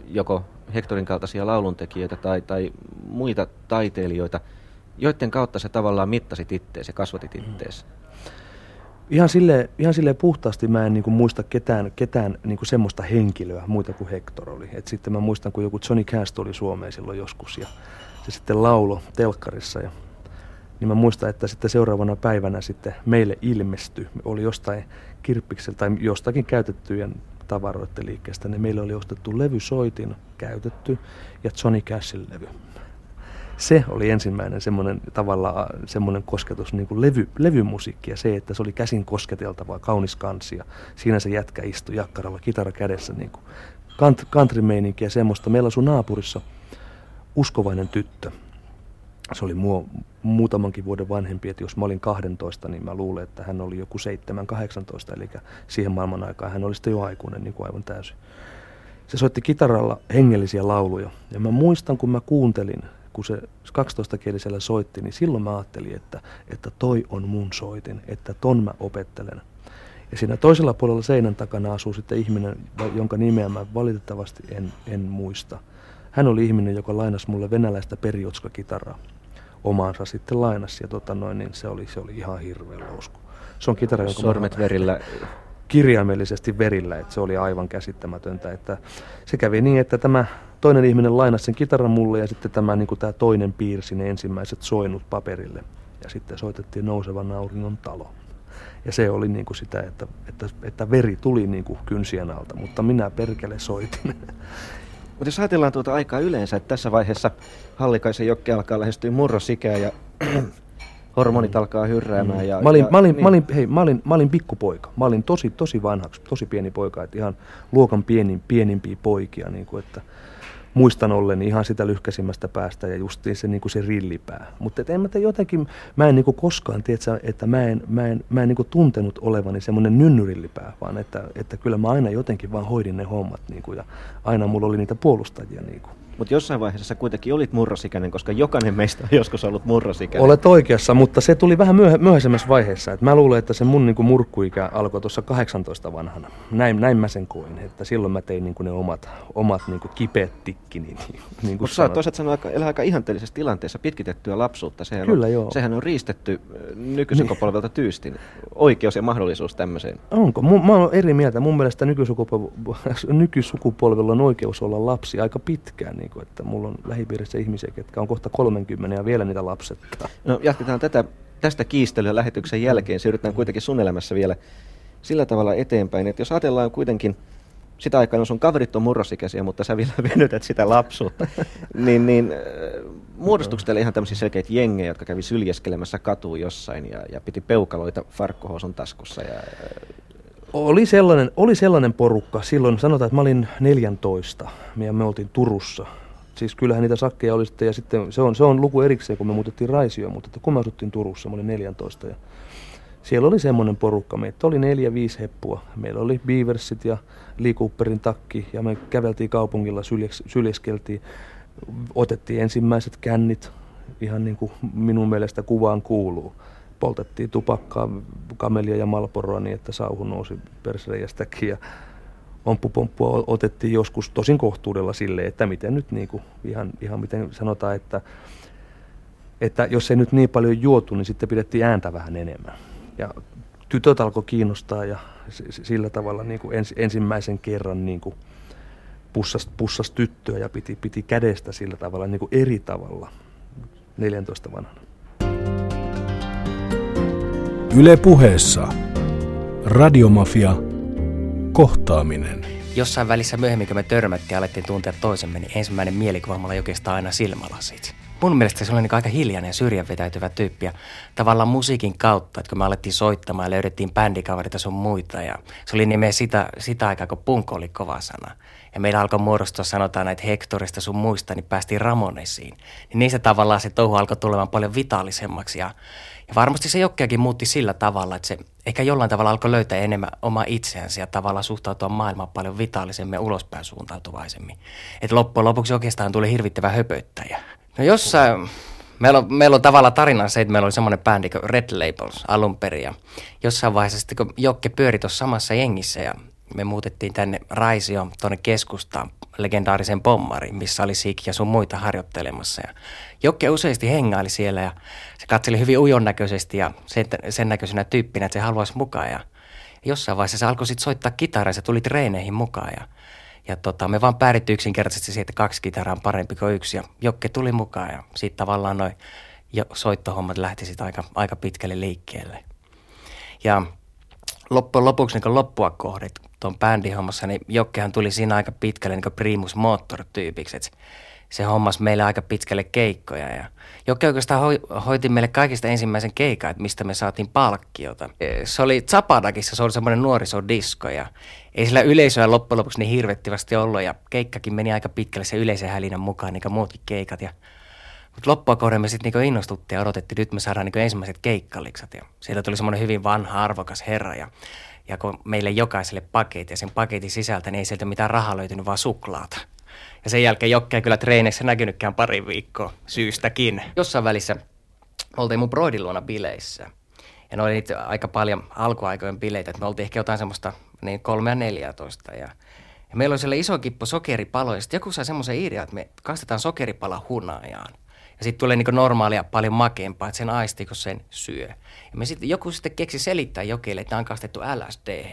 joko Hectorin kaltaisia lauluntekijöitä tai, tai muita taiteilijoita, joiden kautta se tavallaan mittasit ittees ja kasvatit ittees? Ihan sille ihan sille puhtaasti mä en niin muista ketään, ketään niin kuin semmoista henkilöä, muita kuin Hector oli. Et sitten mä muistan, kun joku Johnny Cash tuli Suomeen silloin joskus ja se sitten laulo telkkarissa. Ja, niin mä muistan, että sitten seuraavana päivänä sitten meille ilmestyi, oli jostain kirppikseltä tai jostakin käytettyjen tavaroiden liikkeestä, niin meille oli ostettu levysoitin käytetty ja Johnny Cashin levy. Se oli ensimmäinen semmoinen tavalla semmoinen kosketus niin kuin levy, levymusiikki ja se, että se oli käsin kosketeltavaa, kaunis kansia. Siinä se jätkä istui jakkaralla, kitara kädessä, niin kuin country ja semmoista. Meillä asui naapurissa uskovainen tyttö, se oli mua muutamankin vuoden vanhempi, että jos mä olin 12, niin mä luulen, että hän oli joku 7-18, eli siihen maailman aikaan hän oli sitten jo aikuinen niin kuin aivan täysin. Se soitti kitaralla hengellisiä lauluja, ja mä muistan, kun mä kuuntelin, kun se 12-kielisellä soitti, niin silloin mä ajattelin, että, että toi on mun soitin, että ton mä opettelen. Ja siinä toisella puolella seinän takana asuu sitten ihminen, jonka nimeä mä valitettavasti en, en muista. Hän oli ihminen, joka lainasi mulle venäläistä periotska-kitaraa omaansa sitten lainasi. Ja tota noin, niin se oli, se oli ihan hirveän lausku. Se on kitara, jonka Sormet verillä. Kirjaimellisesti verillä, että se oli aivan käsittämätöntä. Että se kävi niin, että tämä toinen ihminen lainasi sen kitaran mulle ja sitten tämä, niin kuin tämä toinen piirsi ne ensimmäiset soinut paperille. Ja sitten soitettiin Nousevan auringon talo. Ja se oli niin kuin sitä, että, että, että veri tuli niin kuin kynsien alta, mutta minä perkele soitin. Mutta jos ajatellaan tuota aikaa yleensä, että tässä vaiheessa Hallikaisen jokke alkaa lähestyä murrosikää ja hormonit alkaa hyrräämään. Mm. Ja, mä, olin, ja, mä, olin, niin. mä, olin, hei, mä, olin, mä olin pikkupoika. Mä olin tosi, tosi vanhaksi, tosi pieni poika, että ihan luokan pienin, pienimpiä poikia. Niin kuin, että, muistan ollen ihan sitä lyhkäisimmästä päästä ja justiin se, niin kuin se rillipää. Mutta en mä jotenkin, mä en niin kuin koskaan, tiedä, että mä en, mä en, mä en niin kuin tuntenut olevani semmoinen nynnyrillipää, vaan että, että kyllä mä aina jotenkin vaan hoidin ne hommat niin kuin, ja aina mulla oli niitä puolustajia. Niin kuin. Mutta jossain vaiheessa kuitenkin olit murrosikäinen, koska jokainen meistä on joskus ollut murrosikäinen. Olet oikeassa, mutta se tuli vähän myöh- myöhäisemmässä vaiheessa. Et mä luulen, että se mun niinku murkkuikä alkoi tuossa 18 vanhana. Näin, näin mä sen koin, että silloin mä tein niinku ne omat, omat niinku kipeät tikkini. Niin, niin Mutta sä oot toisaalta sanoa, aika, elää aika ihanteellisessa tilanteessa pitkitettyä lapsuutta. Sehän Kyllä, on, joo. Sehän on riistetty nykysukupolvelta tyystin. Oikeus ja mahdollisuus tämmöiseen. Onko? Mu- Mä oon eri mieltä. Mun mielestä nykysukupolvella on oikeus olla lapsi aika pitkään. Niin kuin, että mulla on lähipiirissä ihmisiä, ketkä on kohta 30 ja vielä niitä lapsetta. No jatketaan tätä, tästä kiistelyä lähetyksen jälkeen. Siirrytään kuitenkin sun elämässä vielä sillä tavalla eteenpäin, että jos ajatellaan kuitenkin sitä aikaa, sun kaverit on murrosikäisiä, mutta sä vielä venytät sitä lapsuutta, niin, niin äh, muodostuiko teille ihan tämmöisiä selkeitä jengejä, jotka kävi syljeskelemässä katuun jossain ja, ja piti peukaloita farkkohousun taskussa ja, äh, Oli sellainen, oli sellainen porukka silloin, sanotaan, että mä olin 14 ja me oltiin Turussa. Siis kyllähän niitä sakkeja oli sitten, ja sitten se on, se on luku erikseen, kun me muutettiin Raisioon, mutta että kun me asuttiin Turussa, mä olin 14 ja siellä oli semmoinen porukka, meitä oli neljä, viisi heppua. Meillä oli Beaversit ja Lee Cooperin takki ja me käveltiin kaupungilla, syljeks, syljeskeltiin, otettiin ensimmäiset kännit, ihan niin kuin minun mielestä kuvaan kuuluu. Poltettiin tupakkaa, kamelia ja malporoa niin, että sauhu nousi persreiästäkin ja omppupomppua otettiin joskus tosin kohtuudella sille, että miten nyt niin kuin, ihan, ihan miten sanotaan, että, että jos ei nyt niin paljon juotu, niin sitten pidettiin ääntä vähän enemmän. Ja tytöt alkoi kiinnostaa ja sillä tavalla niin kuin ens, ensimmäisen kerran niin kuin pussas, pussas tyttöä ja piti, piti kädestä sillä tavalla niin kuin eri tavalla 14 vanhana. Yle puheessa. Radiomafia. Kohtaaminen. Jossain välissä myöhemmin, kun me törmättiin ja alettiin tuntea toisemme, niin ensimmäinen mielikuva mulla oikeastaan aina silmälasit. Mun mielestä se oli niin aika hiljainen ja syrjän vetäytyvä tyyppi ja tavallaan musiikin kautta, että kun me alettiin soittamaan ja löydettiin bändikavereita sun muita ja se oli nimeä sitä, sitä aikaa, kun punk oli kova sana. Ja meillä alkoi muodostua, sanotaan näitä Hectorista sun muista, niin päästiin Ramonesiin. Niin niistä tavallaan se touhu alkoi tulemaan paljon vitaalisemmaksi ja, ja varmasti se jokkeakin muutti sillä tavalla, että se ehkä jollain tavalla alkoi löytää enemmän oma itseänsä ja tavallaan suhtautua maailmaan paljon vitaalisemmin ja ulospäin suuntautumaisemmin. Että loppujen lopuksi oikeastaan tuli hirvittävä höpöttäjä. No jossain, meillä on, meillä on tavallaan tarina se, että meillä oli semmoinen bändi kuin Red Labels alun perin ja jossain vaiheessa sitten kun Jokke pyöri tuossa samassa jengissä ja me muutettiin tänne Raisioon tuonne keskustaan legendaarisen pommariin, missä oli Sik ja sun muita harjoittelemassa. Ja Jokke useasti hengaili siellä ja se katseli hyvin ujon näköisesti ja sen, sen näköisenä tyyppinä, että se haluaisi mukaan. Ja jossain vaiheessa se alkoi sitten soittaa kitaraa ja se tuli treeneihin mukaan. Ja, ja tota, me vaan päädyttiin yksinkertaisesti siihen, että kaksi kitaraa on parempi kuin yksi. Ja Jokke tuli mukaan ja sitten tavallaan noin jo soittohommat lähti sitten aika, aika pitkälle liikkeelle. Ja loppujen lopuksi niin loppua kohdet tuon bändihommassa, niin Jokkehan tuli siinä aika pitkälle niin primus motor tyypiksi, se hommas meille aika pitkälle keikkoja ja Jokke oikeastaan hoi, hoiti meille kaikista ensimmäisen keikan, että mistä me saatiin palkkiota. E, Se oli Zapadakissa, se oli semmoinen nuorisodisko ja ei sillä yleisöä loppujen lopuksi niin hirvettivasti ollut ja keikkakin meni aika pitkälle se yleisen hälinän mukaan, niin kuin muutkin keikat ja mutta loppua kohden me sitten niinku innostuttiin ja odotettiin, että nyt me saadaan niinku ensimmäiset keikkaliksat. Ja sieltä tuli semmoinen hyvin vanha, arvokas herra. Ja, ja kun meille jokaiselle paketti ja sen paketin sisältä, niin ei sieltä mitään rahaa löytynyt, vaan suklaata. Ja sen jälkeen Jokke kyllä treeneissä näkynytkään pari viikkoa syystäkin. Jossain välissä oltiin mun broidin luona bileissä. Ja ne oli niitä aika paljon alkuaikojen bileitä, että me oltiin ehkä jotain semmoista niin kolmea neljätoista. Ja, ja meillä oli siellä iso kippo sokeripaloja. Ja sitten joku sai semmoisen idean, että me kastetaan sokeripala hunajaan. Ja sitten tulee niinku normaalia paljon makeampaa, että sen aisti, kun sen syö. Ja me sitten, joku sitten keksi selittää Jokelle, että on kastettu LSD.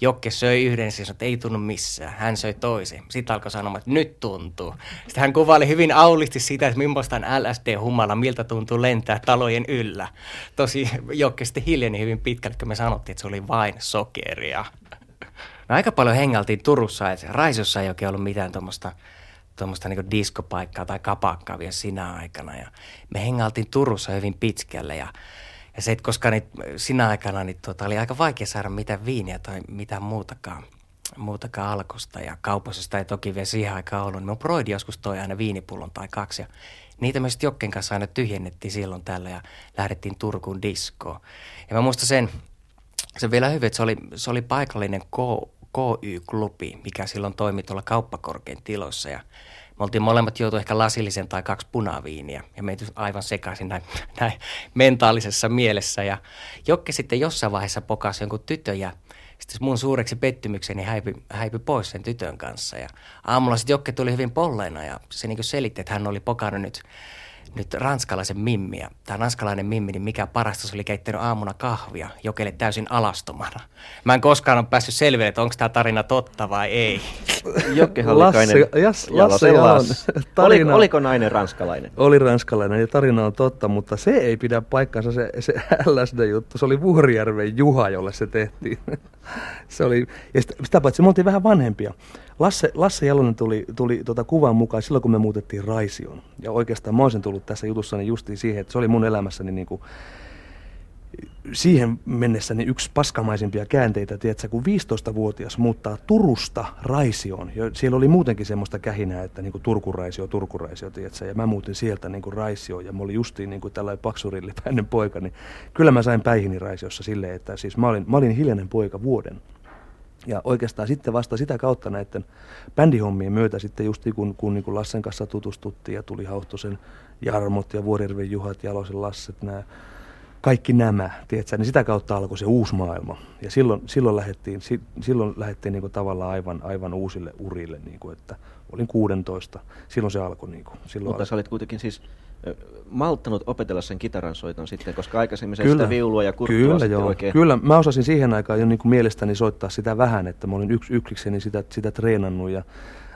Jokke söi yhden, siis että ei tunnu missään. Hän söi toisen. Sitten alkoi sanomaan, että nyt tuntuu. Sitten hän kuvaili hyvin aulisti sitä, että millaista on LSD-humala, miltä tuntuu lentää talojen yllä. Tosi Jokke sitten hiljeni hyvin pitkälle, kun me sanottiin, että se oli vain sokeria. No aika paljon hengaltiin Turussa, että Raisossa ei oikein ollut mitään tuommoista tuommoista niin diskopaikkaa tai kapakkaa vielä sinä aikana. Ja me hengailtiin Turussa hyvin pitkälle ja, ja se, että koska niit, sinä aikana niin tuota, oli aika vaikea saada mitään viiniä tai mitään muutakaan, muutakaan alkosta ja kaupassa sitä ei toki vielä siihen aikaan ollut. Niin mun joskus toi aina viinipullon tai kaksi ja niitä me sitten Jokken kanssa aina tyhjennettiin silloin tällä ja lähdettiin Turkuun diskoon. Ja mä muistan sen, se vielä hyvin, että se oli, se oli paikallinen K, KY-klubi, mikä silloin toimi tuolla kauppakorkein tiloissa. Ja me oltiin molemmat joutu ehkä lasillisen tai kaksi punaviiniä ja meitä aivan sekaisin näin, näin mentaalisessa mielessä. Ja Jokke sitten jossain vaiheessa pokasi jonkun tytön ja sitten mun suureksi pettymykseni häipyi, häipy pois sen tytön kanssa. Ja aamulla sitten Jokke tuli hyvin polleena ja se niin selitti, että hän oli pokannut nyt nyt ranskalaisen mimmiä. Tämä ranskalainen mimmi, niin mikä parasta, se oli keittänyt aamuna kahvia jokelle täysin alastomana. Mä en koskaan ole päässyt selville, että onko tämä tarina totta vai ei. Jokke Hallikainen, Lasse, jas, Lasse Jalon tarina, Oli, oliko nainen ranskalainen? Oli ranskalainen ja tarina on totta, mutta se ei pidä paikkansa se, se LSD-juttu. Se oli Vuorijärven Juha, jolle se tehtiin. se oli, ja sitä, sitä paitsi me oltiin vähän vanhempia. Lasse, Lasse Jalonen tuli, tuli tuota kuvan mukaan silloin, kun me muutettiin Raisioon. Ja oikeastaan mä olisin tullut tässä jutussani justiin siihen, että se oli mun elämässäni niin kuin, siihen mennessä niin yksi paskamaisimpia käänteitä, tiedätkö, kun 15-vuotias muuttaa Turusta Raisioon. Siellä oli muutenkin semmoista kähinää, että niin kuin Turkuraisio, Turkuraisio, tiedätkö, ja mä muutin sieltä niin kuin Raisioon, ja mä olin justiin niin kuin tällainen paksurillipäinen poika, niin kyllä mä sain päihini Raisiossa silleen, että siis mä olin, mä olin hiljainen poika vuoden. Ja oikeastaan sitten vasta sitä kautta näiden bändihommien myötä sitten just kun, kun niin kuin Lassen kanssa tutustuttiin ja tuli Hauhtosen Jarmot ja Vuorirven Juhat, Jalosen Lasset, nämä, kaikki nämä, tiedätkö, niin sitä kautta alkoi se uusi maailma. Ja silloin, silloin lähdettiin, silloin lähdettiin niin kuin tavallaan aivan, aivan uusille urille, niin kuin, että olin 16, silloin se alkoi. Niin kuin, silloin Mutta alkoi. sä olit kuitenkin siis malttanut opetella sen kitaran soiton sitten, koska aikaisemmin se kyllä, sitä viulua ja kurttua kyllä, joo. oikein... Kyllä, mä osasin siihen aikaan jo niin kuin mielestäni soittaa sitä vähän, että mä olin yksi yksikseni sitä, sitä treenannut ja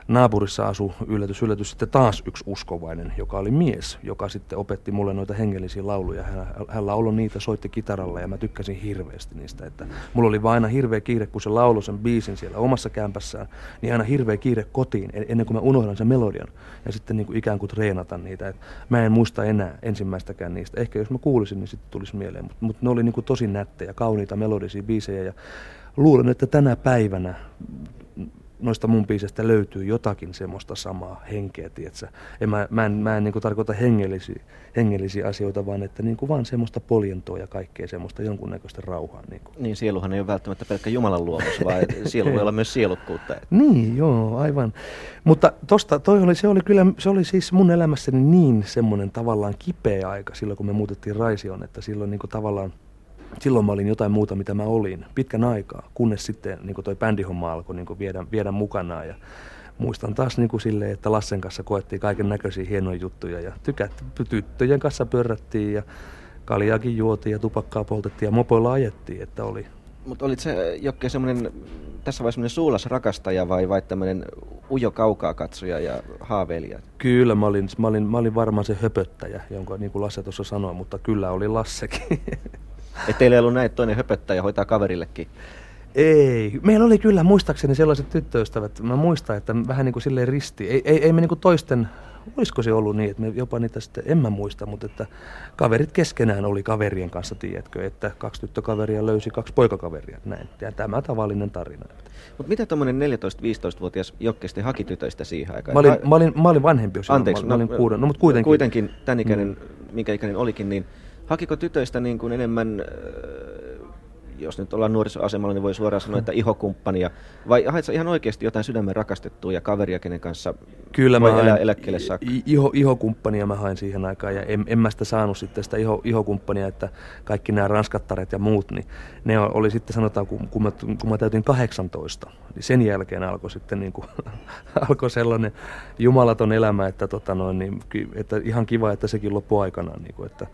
naapurissa asui yllätys, yllätys sitten taas yksi uskovainen, joka oli mies, joka sitten opetti mulle noita hengellisiä lauluja. Hän, hänellä ollut niitä, soitti kitaralla ja mä tykkäsin hirveästi niistä. Että mulla oli vain aina hirveä kiire, kun se laulu sen biisin siellä omassa kämpässään, niin aina hirveä kiire kotiin ennen kuin mä unohdan sen melodian ja sitten niin kuin ikään kuin treenata niitä. Et mä en muista enää ensimmäistäkään niistä. Ehkä jos mä kuulisin, niin sitten tulisi mieleen, mutta mut ne oli niin kuin tosi nättejä, kauniita melodisia biisejä ja luulen, että tänä päivänä noista mun biisestä löytyy jotakin semmoista samaa henkeä, tietsä. En, mä, mä en, mä en niin tarkoita hengellisiä, hengellisiä asioita, vaan että niin kuin vaan semmoista poljentoa ja kaikkea semmoista jonkunnäköistä rauhaa. Niin, kuin. niin sieluhan ei ole välttämättä pelkkä Jumalan luomus, vaan sielu voi olla myös sielukkuutta. niin, joo, aivan. Mutta tosta, toi oli, se oli kyllä, se oli siis mun elämässäni niin semmoinen tavallaan kipeä aika silloin, kun me muutettiin Raisioon, että silloin niin kuin tavallaan silloin mä olin jotain muuta, mitä mä olin pitkän aikaa, kunnes sitten niin toi bändihomma alkoi niin viedä, viedä mukanaan. Ja muistan taas niin kuin silleen, että Lassen kanssa koettiin kaiken näköisiä hienoja juttuja ja tykät, tyttöjen kanssa pörrättiin ja kaljaakin juotiin ja tupakkaa poltettiin ja mopoilla ajettiin, että oli. Mutta olit se Jokke semmoinen, tässä vaiheessa semmoinen suulas rakastaja vai, vai tämmöinen ujo kaukaa katsoja ja haaveilija? Kyllä, mä olin, mä olin, mä olin varmaan se höpöttäjä, jonka niin kuin Lasse tuossa sanoi, mutta kyllä oli Lassekin. Että teillä ei ollut näin, toinen höpöttää ja hoitaa kaverillekin? Ei. Meillä oli kyllä muistaakseni sellaiset tyttöystävät. Mä muistan, että vähän niin kuin silleen risti. Ei, ei, ei me niin kuin toisten, olisiko se ollut niin, että me jopa niitä sitten, en mä muista, mutta että kaverit keskenään oli kaverien kanssa, tiedätkö, että kaksi tyttökaveria löysi kaksi poikakaveria. Näin. Ja tämä tavallinen tarina. Mutta mitä tuommoinen 14-15-vuotias jokkesti haki tytöistä siihen aikaan? Mä olin, mä olin, mä olin vanhempi jo Anteeksi, mä, mä olin no, kuuden, no, mutta kuitenkin. Kuitenkin tämän ikäinen, mm. minkä ikäinen olikin, niin Hakiko tytöistä niin kuin enemmän, äh, jos nyt ollaan nuorisoasemalla, niin voi suoraan sanoa, että ihokumppania, vai haitsa ihan oikeasti jotain sydämen rakastettua ja kaveria, kenen kanssa Kyllä mä elää eläkkeelle saakka? Iho, ihokumppania mä hain siihen aikaan, ja en, en mä sitä saanut sitten sitä iho, ihokumppania, että kaikki nämä ranskattaret ja muut, niin ne oli sitten sanotaan, kun, kun, mä, kun mä täytin 18, niin sen jälkeen alkoi sitten niin kuin, alkoi sellainen jumalaton elämä, että, tota noin, niin, että ihan kiva, että sekin loppui aikanaan, niin kuin, että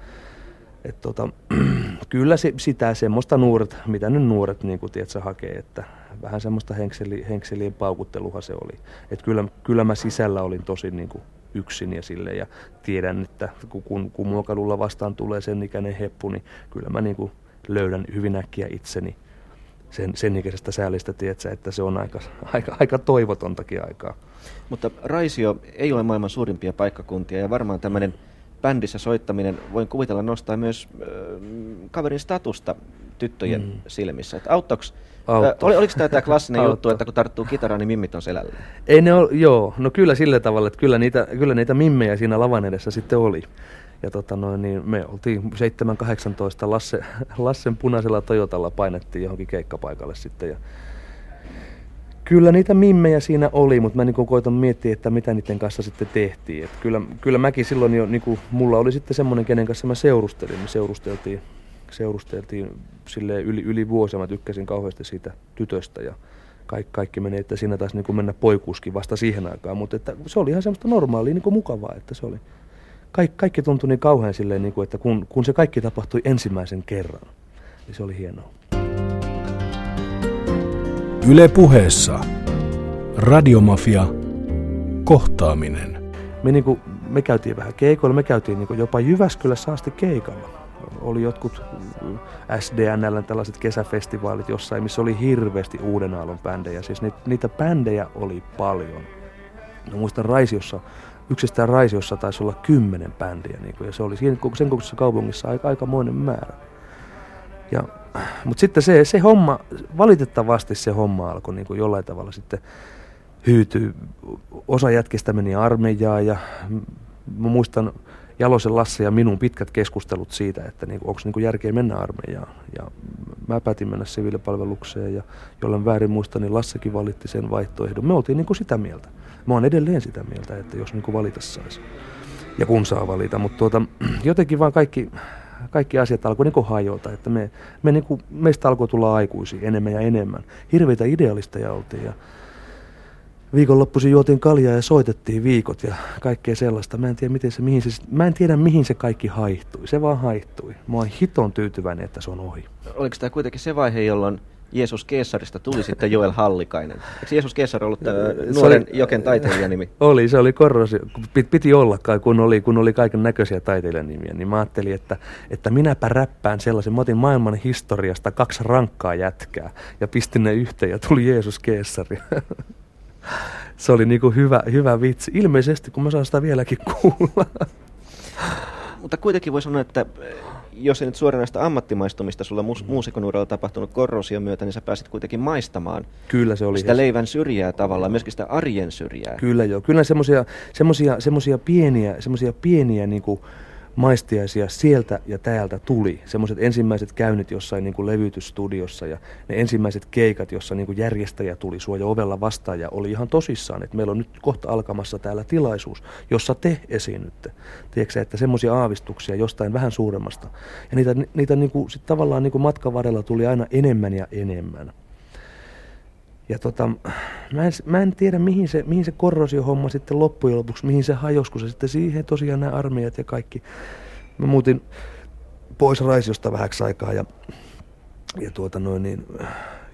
et tota, kyllä se, sitä semmoista nuoret, mitä nyt nuoret niin kuin, tiedätkö, hakee, että vähän semmoista henkseli, henkselien paukutteluha se oli. Et kyllä, kyllä mä sisällä olin tosi niin kuin, yksin ja sille ja tiedän, että kun, kun muokalulla vastaan tulee sen ikäinen heppu, niin kyllä mä niin kuin, löydän hyvin äkkiä itseni sen, sen ikäisestä säälistä, tiedätkö, että se on aika, aika, aika toivotontakin aikaa. Mutta Raisio ei ole maailman suurimpia paikkakuntia ja varmaan tämmöinen bändissä soittaminen, voin kuvitella, nostaa myös äh, kaverin statusta tyttöjen mm. silmissä. Että auttoks, äh, oli, oliko tämä, tämä klassinen juttu, että kun tarttuu kitaraan, niin mimmit on selällä? Ei ne ole, joo, no kyllä sillä tavalla, että kyllä niitä, kyllä niitä mimmejä siinä lavan edessä sitten oli. Ja tota noin, niin me oltiin 7-18 Lasse, Lassen punaisella Toyotalla painettiin johonkin keikkapaikalle sitten. Ja Kyllä niitä mimmejä siinä oli, mutta mä niin koitan miettiä, että mitä niiden kanssa sitten tehtiin. Et kyllä, kyllä mäkin silloin jo, niin kuin, mulla oli sitten semmoinen, kenen kanssa mä seurustelin. Me seurusteltiin, seurusteltiin sille yli, yli vuosia. Mä tykkäsin kauheasti siitä tytöstä ja kaikki, kaikki meni, että siinä taisi niin mennä poikuuskin vasta siihen aikaan. Mutta että se oli ihan semmoista normaalia, niin mukavaa, että se oli. Kaikki, kaikki tuntui niin kauhean silleen, niin kuin, että kun, kun se kaikki tapahtui ensimmäisen kerran, niin se oli hienoa. Yle puheessa. Radiomafia. Kohtaaminen. Me, niin kuin, me käytiin vähän keikoilla, me käytiin niin kuin jopa Jyväskylässä asti keikalla. Oli jotkut SDNL tällaiset kesäfestivaalit jossain, missä oli hirveästi uuden aallon bändejä. Siis niitä, niitä bändejä oli paljon. Mä muistan Raisiossa, yksistään Raisiossa taisi olla kymmenen bändiä, niin kuin, ja se oli siinä, sen kokoisessa kaupungissa aika, aikamoinen määrä. Ja mutta sitten se, se homma, valitettavasti se homma alkoi niin kuin jollain tavalla sitten hyytyä. Osa jätkistä meni armeijaan ja mä muistan Jalosen Lasse ja minun pitkät keskustelut siitä, että niin onko niin järkeä mennä armeijaan. Ja mä päätin mennä siviilipalvelukseen ja jollen väärin muista, niin Lassekin valitti sen vaihtoehdon. Me oltiin niin kuin sitä mieltä. Mä oon edelleen sitä mieltä, että jos niin kuin valita saisi. Ja kun saa valita, mutta tuota, jotenkin vaan kaikki, kaikki asiat alkoi niin hajota, että me, me niin kuin, meistä alkoi tulla aikuisia enemmän ja enemmän. Hirveitä idealisteja oltiin ja viikonloppuisin juotiin kaljaa ja soitettiin viikot ja kaikkea sellaista. Mä en tiedä, miten se, mihin se, mä en tiedä, mihin se kaikki haihtui. Se vaan haihtui. Mä oon hiton tyytyväinen, että se on ohi. Oliko tämä kuitenkin se vaihe, jolloin Jeesus Keesarista tuli sitten Joel Hallikainen. Eikö Jeesus Keesar ollut tämä nuoren oli, Joken taiteilijanimi? Oli, se oli korrosi. Piti olla kai, kun oli, kun oli kaiken näköisiä taiteilijanimiä. Niin mä ajattelin, että, että minäpä räppään sellaisen. Mä otin maailman historiasta kaksi rankkaa jätkää ja pistin ne yhteen ja tuli Jeesus Keesari. se oli niinku hyvä, hyvä vitsi. Ilmeisesti, kun mä saan sitä vieläkin kuulla. Mutta kuitenkin voi sanoa, että jos ei nyt suoranaista ammattimaistumista sulla mus- muusikon uralla tapahtunut korrosion myötä, niin sä pääsit kuitenkin maistamaan Kyllä se oli. sitä leivän syrjää tavallaan, myöskin sitä arjen syrjää. Kyllä joo. Kyllä semmoisia pieniä, semmosia pieniä niinku, maistiaisia sieltä ja täältä tuli. Semmoiset ensimmäiset käynnit jossain niin kuin levytysstudiossa ja ne ensimmäiset keikat, jossa niin kuin järjestäjä tuli sua jo ovella vastaan ja oli ihan tosissaan, että meillä on nyt kohta alkamassa täällä tilaisuus, jossa te esiinnytte. Tiedätkö että semmoisia aavistuksia jostain vähän suuremmasta. Ja niitä, niitä niin kuin, sit tavallaan niin kuin matkan varrella tuli aina enemmän ja enemmän. Ja tota, mä, en, mä en tiedä mihin se, mihin se korrosiohomma sitten loppujen lopuksi, mihin se hajosi, kun se sitten siihen tosiaan nämä armeijat ja kaikki. Mä muutin pois Raisiosta vähäksi aikaa ja, ja tuota noin, niin,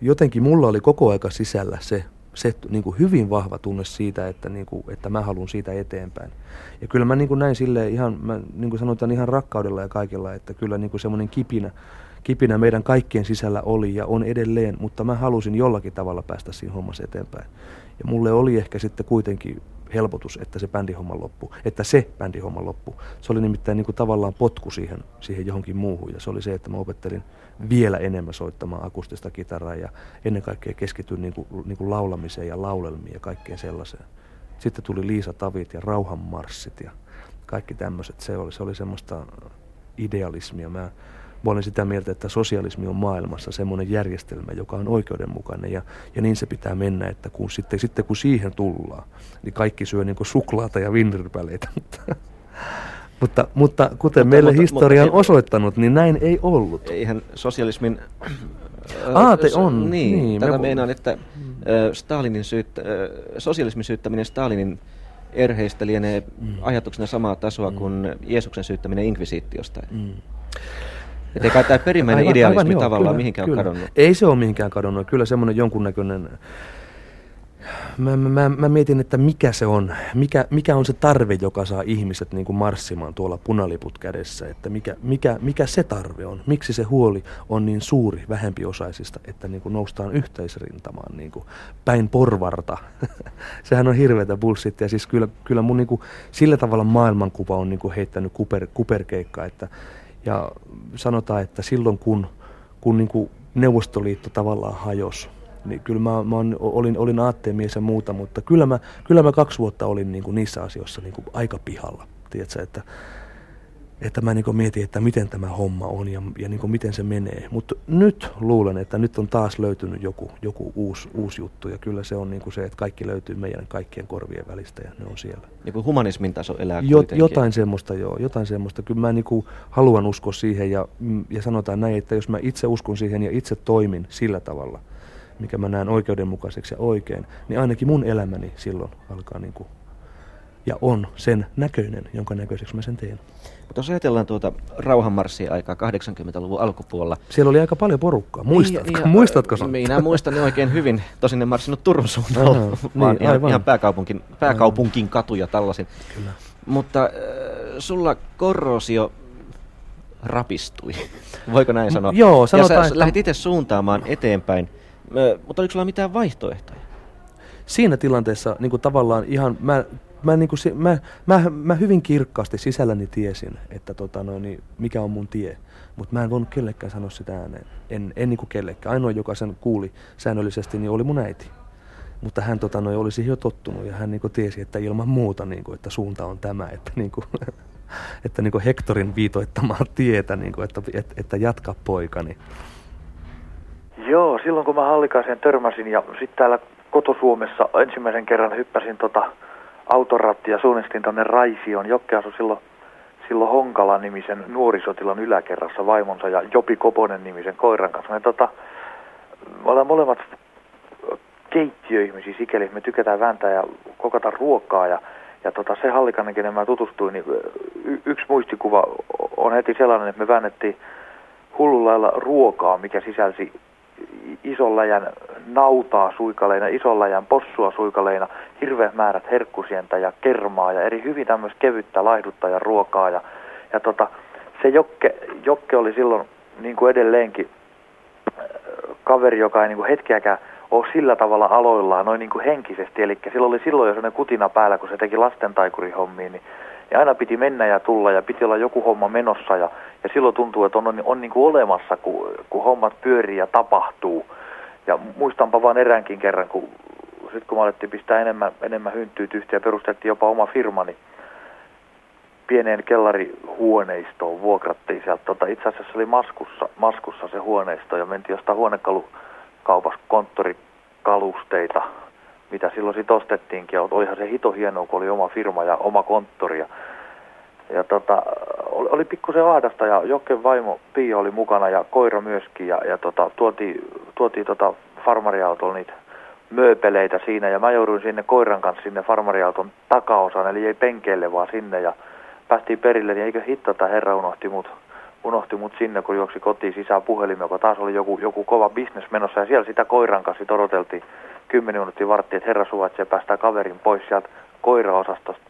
jotenkin mulla oli koko aika sisällä se, se niin kuin hyvin vahva tunne siitä, että, niin kuin, että mä haluan siitä eteenpäin. Ja kyllä mä niin kuin näin silleen ihan, mä niin kuin sanotaan ihan rakkaudella ja kaikilla, että kyllä niin kuin semmoinen kipinä, kipinä meidän kaikkien sisällä oli ja on edelleen, mutta mä halusin jollakin tavalla päästä siinä hommassa eteenpäin. Ja mulle oli ehkä sitten kuitenkin helpotus, että se bändihomma loppu, että se bändihomma loppu. Se oli nimittäin niin kuin tavallaan potku siihen, siihen johonkin muuhun ja se oli se, että mä opettelin vielä enemmän soittamaan akustista kitaraa ja ennen kaikkea keskityin niin kuin, niin kuin laulamiseen ja laulelmiin ja kaikkeen sellaiseen. Sitten tuli Liisa Tavit ja Rauhanmarssit ja kaikki tämmöiset. Se oli, se oli semmoista idealismia. Mä, Mä olen sitä mieltä, että sosialismi on maailmassa semmoinen järjestelmä, joka on oikeudenmukainen ja, ja niin se pitää mennä, että kun sitten, sitten kun siihen tullaan, niin kaikki syö niin suklaata ja vinripäleitä. mutta, mutta kuten mutta, meille mutta, historia on osoittanut, niin näin ei ollut. Eihän sosialismin Aate on. Niin, niin tätä me... meinaan, että Stalinin syyttä, sosialismin syyttäminen Stalinin erheistä lienee mm. ajatuksena samaa tasoa mm. kuin Jeesuksen syyttäminen inkvisiittiosta. Mm. Että kai tämä perimmäinen aivan, idealismi aivan, joo, tavallaan kyllä, mihinkään kyllä. kadonnut. Ei se ole mihinkään kadonnut. Kyllä semmoinen jonkunnäköinen... Mä, mä, mä mietin, että mikä se on, mikä, mikä on se tarve, joka saa ihmiset niin kuin marssimaan tuolla punaliput kädessä, että mikä, mikä, mikä se tarve on, miksi se huoli on niin suuri vähempiosaisista, että niin kuin noustaan yhteisrintamaan niin kuin päin porvarta. Sehän on hirveätä bullshit ja siis kyllä, kyllä mun niin kuin, sillä tavalla maailmankuva on niin kuin heittänyt kuper, kuperkeikkaa, että ja sanotaan, että silloin kun, kun niin kuin Neuvostoliitto tavallaan hajosi, niin kyllä mä, mä olin, olin aatteemies ja muuta, mutta kyllä mä, kyllä mä kaksi vuotta olin niin kuin niissä asioissa niin kuin aika pihalla. Tiedätkö, että että mä niin mietin, että miten tämä homma on ja, ja niin miten se menee. Mutta nyt luulen, että nyt on taas löytynyt joku, joku uusi, uusi juttu ja kyllä se on niin se, että kaikki löytyy meidän kaikkien korvien välistä ja ne on siellä. Niin kuin humanismin taso elää Jot, Jotain semmoista joo, jotain semmoista. Kyllä mä niin haluan uskoa siihen ja, mm, ja sanotaan näin, että jos mä itse uskon siihen ja itse toimin sillä tavalla, mikä mä näen oikeudenmukaiseksi ja oikein, niin ainakin mun elämäni silloin alkaa niin kuin ja on sen näköinen, jonka näköiseksi mä sen teen. Mutta jos ajatellaan tuota rauhanmarssia aikaa 80-luvun alkupuolella. Siellä oli aika paljon porukkaa. Muistatko? Niin, ja, Muistatko sen? Minä muistan ne oikein hyvin. Tosin en marssinut Turun suunnalla, Aha, vaan niin, ihan, ihan pääkaupunkin, pääkaupunkin katuja tällaisin. Kyllä. Mutta äh, sulla korrosio rapistui. Voiko näin sanoa? Joo, sanotaan. Ja sä että... lähdit itse suuntaamaan eteenpäin. Mutta oliko sulla mitään vaihtoehtoja? Siinä tilanteessa niin kuin tavallaan ihan, mä mä, niin kuin, mä, mä, mä hyvin kirkkaasti sisälläni tiesin, että tota, no, niin, mikä on mun tie. Mutta mä en voinut kellekään sanoa sitä ääneen. En, en niin kuin kellekään. Ainoa, joka sen kuuli säännöllisesti, niin oli mun äiti. Mutta hän tota, no, olisi jo tottunut ja hän niin kuin, tiesi, että ilman muuta, niin kuin, että suunta on tämä. Että, niin kuin, että niin kuin Hektorin viitoittamaa tietä, niin kuin, että, että, että jatka poikani. Joo, silloin kun mä Hallikaiseen törmäsin ja sitten täällä kotosuomessa ensimmäisen kerran hyppäsin tota, autoratti ja suunnistin tuonne Raisioon. Jokke asui silloin, silloin Honkala-nimisen nuorisotilan yläkerrassa vaimonsa ja Jopi Koponen nimisen koiran kanssa. Me, tota, me ollaan molemmat keittiöihmisiä sikäli, me tykätään vääntää ja kokata ruokaa ja, ja tota, se hallikainen, kenen mä tutustuin, niin y- yksi muistikuva on heti sellainen, että me väännettiin hullulla ruokaa, mikä sisälsi ison läjän nautaa suikaleina, ison läjän possua suikaleina, hirveät määrät herkkusientä ja kermaa ja eri hyvin tämmöistä kevyttä ja ruokaa. Ja, ja tota, se Jokke, Jokke oli silloin niin kuin edelleenkin äh, kaveri, joka ei niin kuin hetkeäkään ole sillä tavalla aloillaan noin niin kuin henkisesti. Eli sillä oli silloin jo sellainen kutina päällä, kun se teki lasten taikurihommiin, niin ja aina piti mennä ja tulla ja piti olla joku homma menossa ja, ja silloin tuntuu, että on, on, on niin kuin olemassa, kun, kun hommat pyörii ja tapahtuu. Ja muistanpa vain eräänkin kerran, kun sitten kun me alettiin pistää enemmän, enemmän hynttyytystä ja perustettiin jopa oma firma, niin pieneen kellarihuoneistoon vuokrattiin sieltä. Tota, itse asiassa oli Maskussa, Maskussa se huoneisto ja mentiin jostain huonekalukaupassa konttorikalusteita mitä silloin sitten ostettiinkin. Ja olihan se hito hienoa, kun oli oma firma ja oma konttori. Ja, ja tota, oli, oli pikkusen ahdasta ja Jokken vaimo Pia oli mukana ja koira myöskin. Ja, ja tota, tuotiin, tuotiin tota farmariautolla niitä mööpeleitä siinä ja mä jouduin sinne koiran kanssa sinne farmariauton takaosaan, eli ei penkeille vaan sinne ja päästiin perille, niin eikö hitto, että herra unohti mut, unohti mut sinne, kun juoksi kotiin sisään puhelimeen, joka taas oli joku, joku kova bisnes menossa ja siellä sitä koiran kanssa odoteltiin 10 minuuttia vartti, että herra suvaitsee päästää kaverin pois sieltä koiraosastosta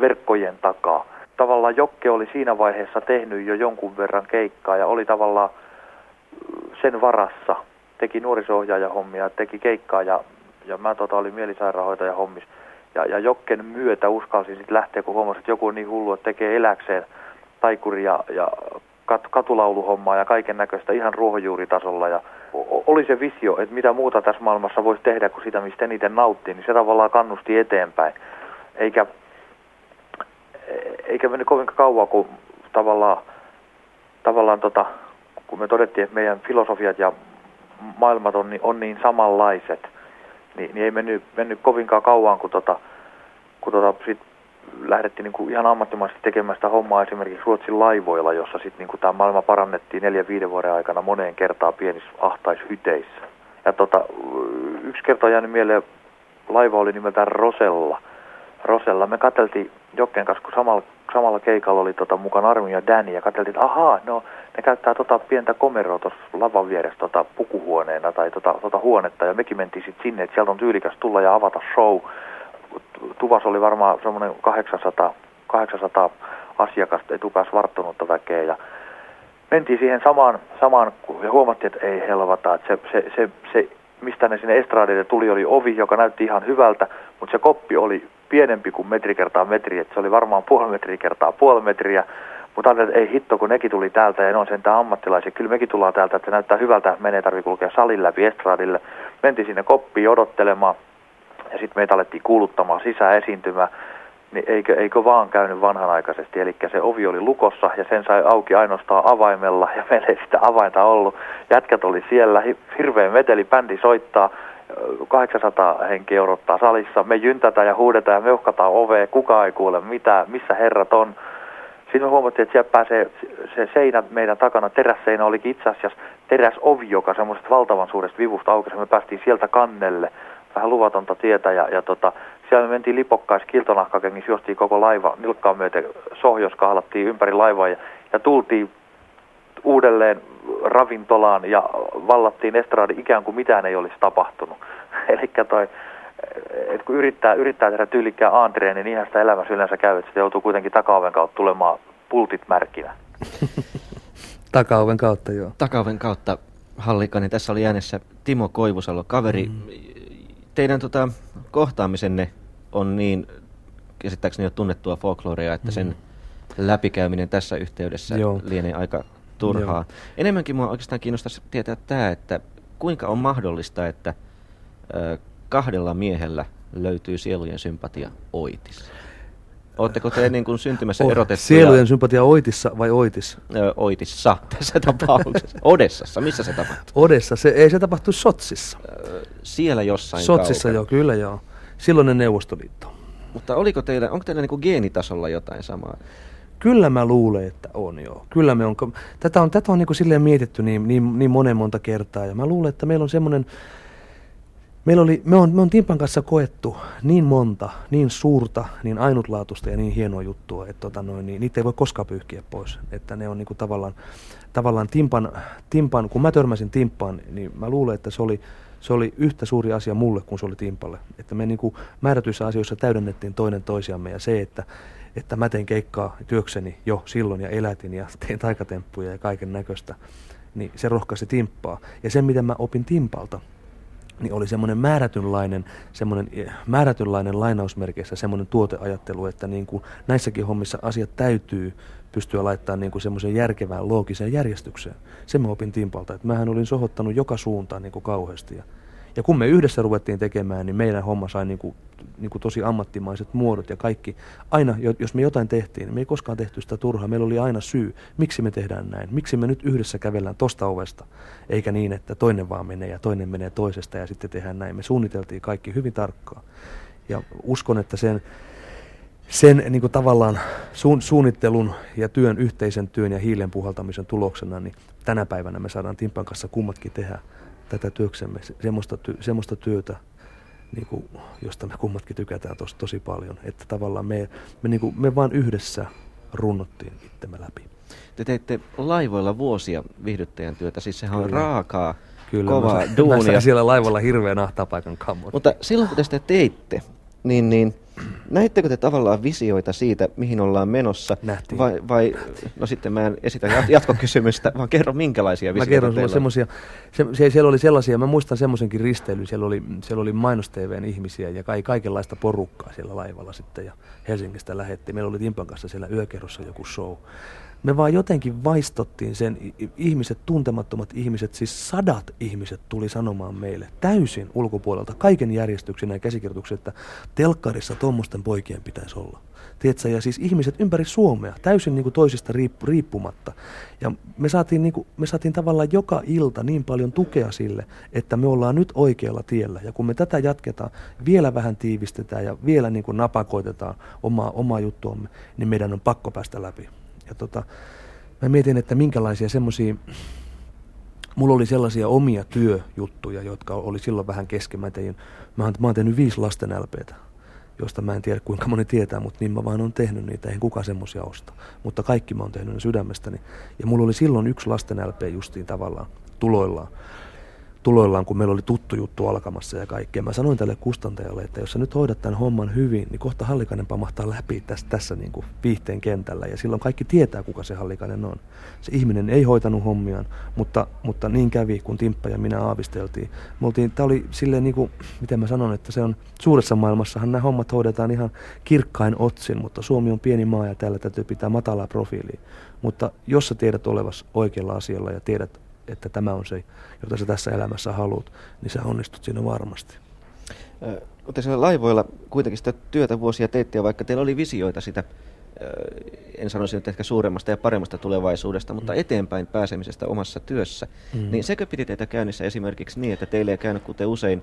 verkkojen takaa. Tavallaan Jokke oli siinä vaiheessa tehnyt jo jonkun verran keikkaa ja oli tavallaan sen varassa. Teki nuoriso-ohjaajahommia, teki keikkaa ja, ja mä tota, olin mielisairaanhoitaja hommis. Ja, ja Jokken myötä uskalsin sitten lähteä, kun huomasin, että joku on niin hullu, että tekee eläkseen taikuri ja, ja kat, katulauluhommaa ja kaiken näköistä ihan ruohonjuuritasolla. Ja oli se visio, että mitä muuta tässä maailmassa voisi tehdä kuin sitä, mistä eniten nauttii, niin se tavallaan kannusti eteenpäin. Eikä, eikä mennyt kovin kauan, kun tavallaan, tavallaan tota, kun me todettiin, että meidän filosofiat ja maailmat on, niin, on niin samanlaiset, niin, niin ei mennyt, mennyt kovinkaan kauan, kun, tota, kun tota, sit lähdettiin niin kuin ihan ammattimaisesti tekemään sitä hommaa esimerkiksi Ruotsin laivoilla, jossa sitten niin tämä maailma parannettiin neljä viiden vuoden aikana moneen kertaan pienissä ahtaishyteissä. Ja tota, yksi kerta on jäänyt mieleen, laiva oli nimeltään Rosella. Rosella. Me katseltiin Jokken kanssa, kun samalla, samalla keikalla oli tota, mukana Armi ja Danny, ja katseltiin, että ahaa, no ne käyttää tota pientä komeroa tuossa lavan vieressä tota, pukuhuoneena tai tota, tota huonetta, ja mekin mentiin sitten sinne, että sieltä on tyylikäs tulla ja avata show tuvas oli varmaan semmoinen 800, 800 asiakasta etukas varttunutta väkeä ja mentiin siihen samaan, samaan ja huomattiin, että ei helvata, että se, se, se, se mistä ne sinne estradille tuli, oli ovi, joka näytti ihan hyvältä, mutta se koppi oli pienempi kuin metri kertaa metri, että se oli varmaan puoli metriä kertaa puoli metriä, mutta ajattelin, että ei hitto, kun nekin tuli täältä ja ne on sentään ammattilaisia. Kyllä mekin tullaan täältä, että se näyttää hyvältä, menee tarvitse kulkea salin läpi estradille. Mentiin sinne koppiin odottelemaan ja sitten meitä alettiin kuuluttamaan sisään esiintymään. niin eikö, eikö vaan käynyt vanhanaikaisesti. Eli se ovi oli lukossa ja sen sai auki ainoastaan avaimella ja meillä ei sitä avainta ollut. Jätkät oli siellä, hirveän meteli, bändi soittaa, 800 henkeä odottaa salissa. Me jyntätään ja huudetaan ja meuhkataan ovea, kukaan ei kuule mitään, missä herrat on. Sitten me huomattiin, että siellä pääsee se seinä meidän takana, terässeinä olikin itse asiassa teräsovi, joka semmoisesta valtavan suuresta vivusta aukesi. Me päästiin sieltä kannelle, vähän luvatonta tietä ja, ja tota, siellä me mentiin lipokkais kiltonahkakengissä, juostiin koko laiva nilkkaan myöten sohjos, kahlattiin ympäri laivaa ja, ja tultiin uudelleen ravintolaan ja vallattiin estradi ikään kuin mitään ei olisi tapahtunut. Eli toi, et kun yrittää, yrittää tehdä tyylikkään aantreen, niin ihan sitä elämässä yleensä käy, että se joutuu kuitenkin takaoven kautta tulemaan pultit märkinä. takaoven kautta, joo. Takaoven kautta, Hallikani. Tässä oli äänessä Timo Koivusalo, kaveri. Mm. Teidän tota, kohtaamisenne on niin, käsittääkseni jo tunnettua folklorea, että mm. sen läpikäyminen tässä yhteydessä Joo. lienee aika turhaa. Joo. Enemmänkin minua oikeastaan kiinnostaisi tietää tämä, että kuinka on mahdollista, että ö, kahdella miehellä löytyy sielujen sympatia oitis? Oletteko te niin kuin syntymässä oh, erotettu? Sielujen sympatia oitissa vai oitis? Ö, oitissa tässä tapauksessa. Odessassa, missä se tapahtuu? Odessa, se, ei se tapahtu Sotsissa. Siellä jossain Sotsissa kaukana. joo, kyllä joo. Silloinen Neuvostoliitto. Mutta oliko teillä, onko teillä niin kuin geenitasolla jotain samaa? Kyllä mä luulen, että on joo. Kyllä me on, tätä on, tätä on niin kuin silleen mietitty niin, niin, niin monen monta kertaa ja mä luulen, että meillä on semmoinen, meillä oli, me on, me on Timpan kanssa koettu niin monta, niin suurta, niin ainutlaatuista ja niin hienoa juttua, että tota noin, niin, niitä ei voi koskaan pyyhkiä pois. Että ne on niin kuin tavallaan, tavallaan Timpan, Timpan, kun mä törmäsin Timpaan, niin mä luulen, että se oli, se oli yhtä suuri asia mulle kuin se oli Timpalle. Että me niin kuin määrätyissä asioissa täydennettiin toinen toisiamme ja se, että että mä tein keikkaa työkseni jo silloin ja elätin ja tein taikatemppuja ja kaiken näköistä, niin se rohkaisi timppaa. Ja se, mitä mä opin timpalta, niin oli semmoinen määrätynlainen, semmoinen eh, määrätynlainen lainausmerkeissä semmoinen tuoteajattelu, että niin kuin näissäkin hommissa asiat täytyy pystyä laittamaan niin kuin semmoisen järkevään, loogiseen järjestykseen. Se mä opin timpalta, että mähän olin sohottanut joka suuntaan niin kuin kauheasti ja ja kun me yhdessä ruvettiin tekemään, niin meidän homma sai niin kuin, niin kuin tosi ammattimaiset muodot ja kaikki. Aina, jos me jotain tehtiin, niin me ei koskaan tehty sitä turhaa. Meillä oli aina syy, miksi me tehdään näin. Miksi me nyt yhdessä kävellään tosta ovesta, eikä niin, että toinen vaan menee ja toinen menee toisesta ja sitten tehdään näin. Me suunniteltiin kaikki hyvin tarkkaan. Ja uskon, että sen, sen niin kuin tavallaan suun, suunnittelun ja työn, yhteisen työn ja hiilen puhaltamisen tuloksena, niin tänä päivänä me saadaan Timpan kanssa kummatkin tehdä tätä työksemme, semmoista, ty, semmoista työtä, niin kuin, josta me kummatkin tykätään tos, tosi paljon. Että tavallaan me, me, niin kuin, me vaan yhdessä runnottiin itsemme läpi. Te teitte laivoilla vuosia viihdyttäjän työtä, siis sehän Kyllä. on raakaa, Kyllä, kovaa mä, duunia. Mä siellä laivalla hirveän ahtapaikan kammon. Mutta silloin kun te sitä teitte, niin, niin näittekö te tavallaan visioita siitä, mihin ollaan menossa? Nähtiin. Vai, vai, no sitten mä en esitä jatkokysymystä, vaan kerro minkälaisia visioita Mä kerron sulle semmoisia, se, siellä oli sellaisia, mä muistan semmoisenkin risteilyn, siellä oli, siellä oli mainos ihmisiä ja kai, kaikenlaista porukkaa siellä laivalla sitten ja Helsingistä lähetti. Meillä oli Timpan kanssa siellä yökerrossa joku show me vaan jotenkin vaistottiin sen, ihmiset, tuntemattomat ihmiset, siis sadat ihmiset tuli sanomaan meille täysin ulkopuolelta, kaiken järjestyksen ja käsikirjoituksen, että telkkarissa tuommoisten poikien pitäisi olla. Tiedätkö? Ja siis ihmiset ympäri Suomea, täysin niin kuin toisista riippu, riippumatta. Ja me saatiin, niin kuin, me saatiin tavallaan joka ilta niin paljon tukea sille, että me ollaan nyt oikealla tiellä. Ja kun me tätä jatketaan, vielä vähän tiivistetään ja vielä niin kuin napakoitetaan omaa, omaa juttuamme, niin meidän on pakko päästä läpi. Ja tota, mä mietin, että minkälaisia semmoisia, mulla oli sellaisia omia työjuttuja, jotka oli silloin vähän kesken. Mä, tein, mä, oon, mä oon tehnyt viisi lasten LPtä, josta mä en tiedä kuinka moni tietää, mutta niin mä vaan oon tehnyt niitä, eihän kukaan semmoisia osta. Mutta kaikki mä oon tehnyt ne sydämestäni. Ja mulla oli silloin yksi lasten LP justiin tavallaan tuloillaan tuloillaan, kun meillä oli tuttu juttu alkamassa ja kaikkea. Mä sanoin tälle kustantajalle, että jos sä nyt hoidat tämän homman hyvin, niin kohta Hallikainen pamahtaa läpi tässä, tässä niin kuin viihteen kentällä. Ja silloin kaikki tietää, kuka se Hallikainen on. Se ihminen ei hoitanut hommiaan, mutta, mutta niin kävi, kun Timppa ja minä aavisteltiin. Tämä oli silleen, niin kuin, miten mä sanon, että se on suuressa maailmassahan nämä hommat hoidetaan ihan kirkkain otsin, mutta Suomi on pieni maa ja täällä täytyy pitää matalaa profiilia. Mutta jos sä tiedät olevas oikealla asialla ja tiedät että tämä on se, jota sä tässä elämässä haluat, niin sä onnistut siinä varmasti. Te siellä laivoilla kuitenkin sitä työtä vuosia teitte, ja vaikka teillä oli visioita sitä, en sanoisi nyt ehkä suuremmasta ja paremmasta tulevaisuudesta, mutta mm. eteenpäin pääsemisestä omassa työssä, mm. niin sekö piti teitä käynnissä esimerkiksi niin, että teille ei käynyt kuten usein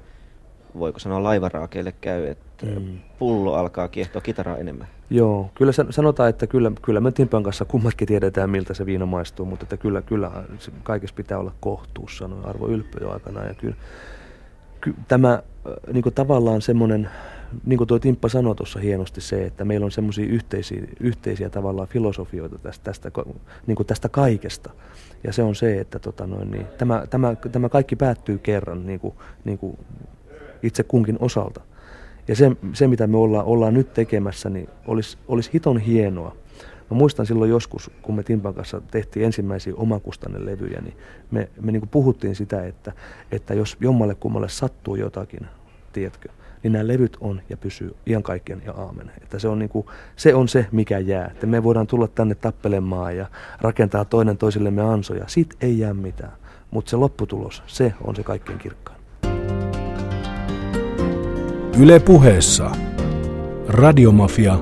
voiko sanoa laivaraakeille käy, että mm. pullo alkaa kiehtoa kitaraa enemmän. Joo, kyllä sanotaan, että kyllä, kyllä me Timpan kanssa kummatkin tiedetään, miltä se viina maistuu, mutta että kyllä, kyllä kaikessa pitää olla kohtuus, sanoi Arvo Ylppö jo aikana. Ja kyllä, ky, tämä niin kuin tavallaan semmoinen, niin kuin tuo Timppa sanoi tuossa hienosti se, että meillä on semmoisia yhteisiä, yhteisiä tavallaan filosofioita tästä, tästä, niin kuin tästä kaikesta. Ja se on se, että tota noin, niin, tämä, tämä, tämä kaikki päättyy kerran niin kuin, niin kuin itse kunkin osalta. Ja se, se mitä me ollaan, ollaan nyt tekemässä, niin olisi, olisi hiton hienoa. Mä muistan silloin joskus, kun me Timpan kanssa tehtiin ensimmäisiä omakustannelevyjä, niin me, me niin puhuttiin sitä, että, että jos jommalle kummalle sattuu jotakin, tiedätkö, niin nämä levyt on ja pysyy kaikkien ja aamen. Että se on, niin kuin, se on se, mikä jää. Että me voidaan tulla tänne tappelemaan ja rakentaa toinen toisillemme ansoja. Siitä ei jää mitään. Mutta se lopputulos, se on se kaikkein kirkkain. Yle puheessa Radiomafia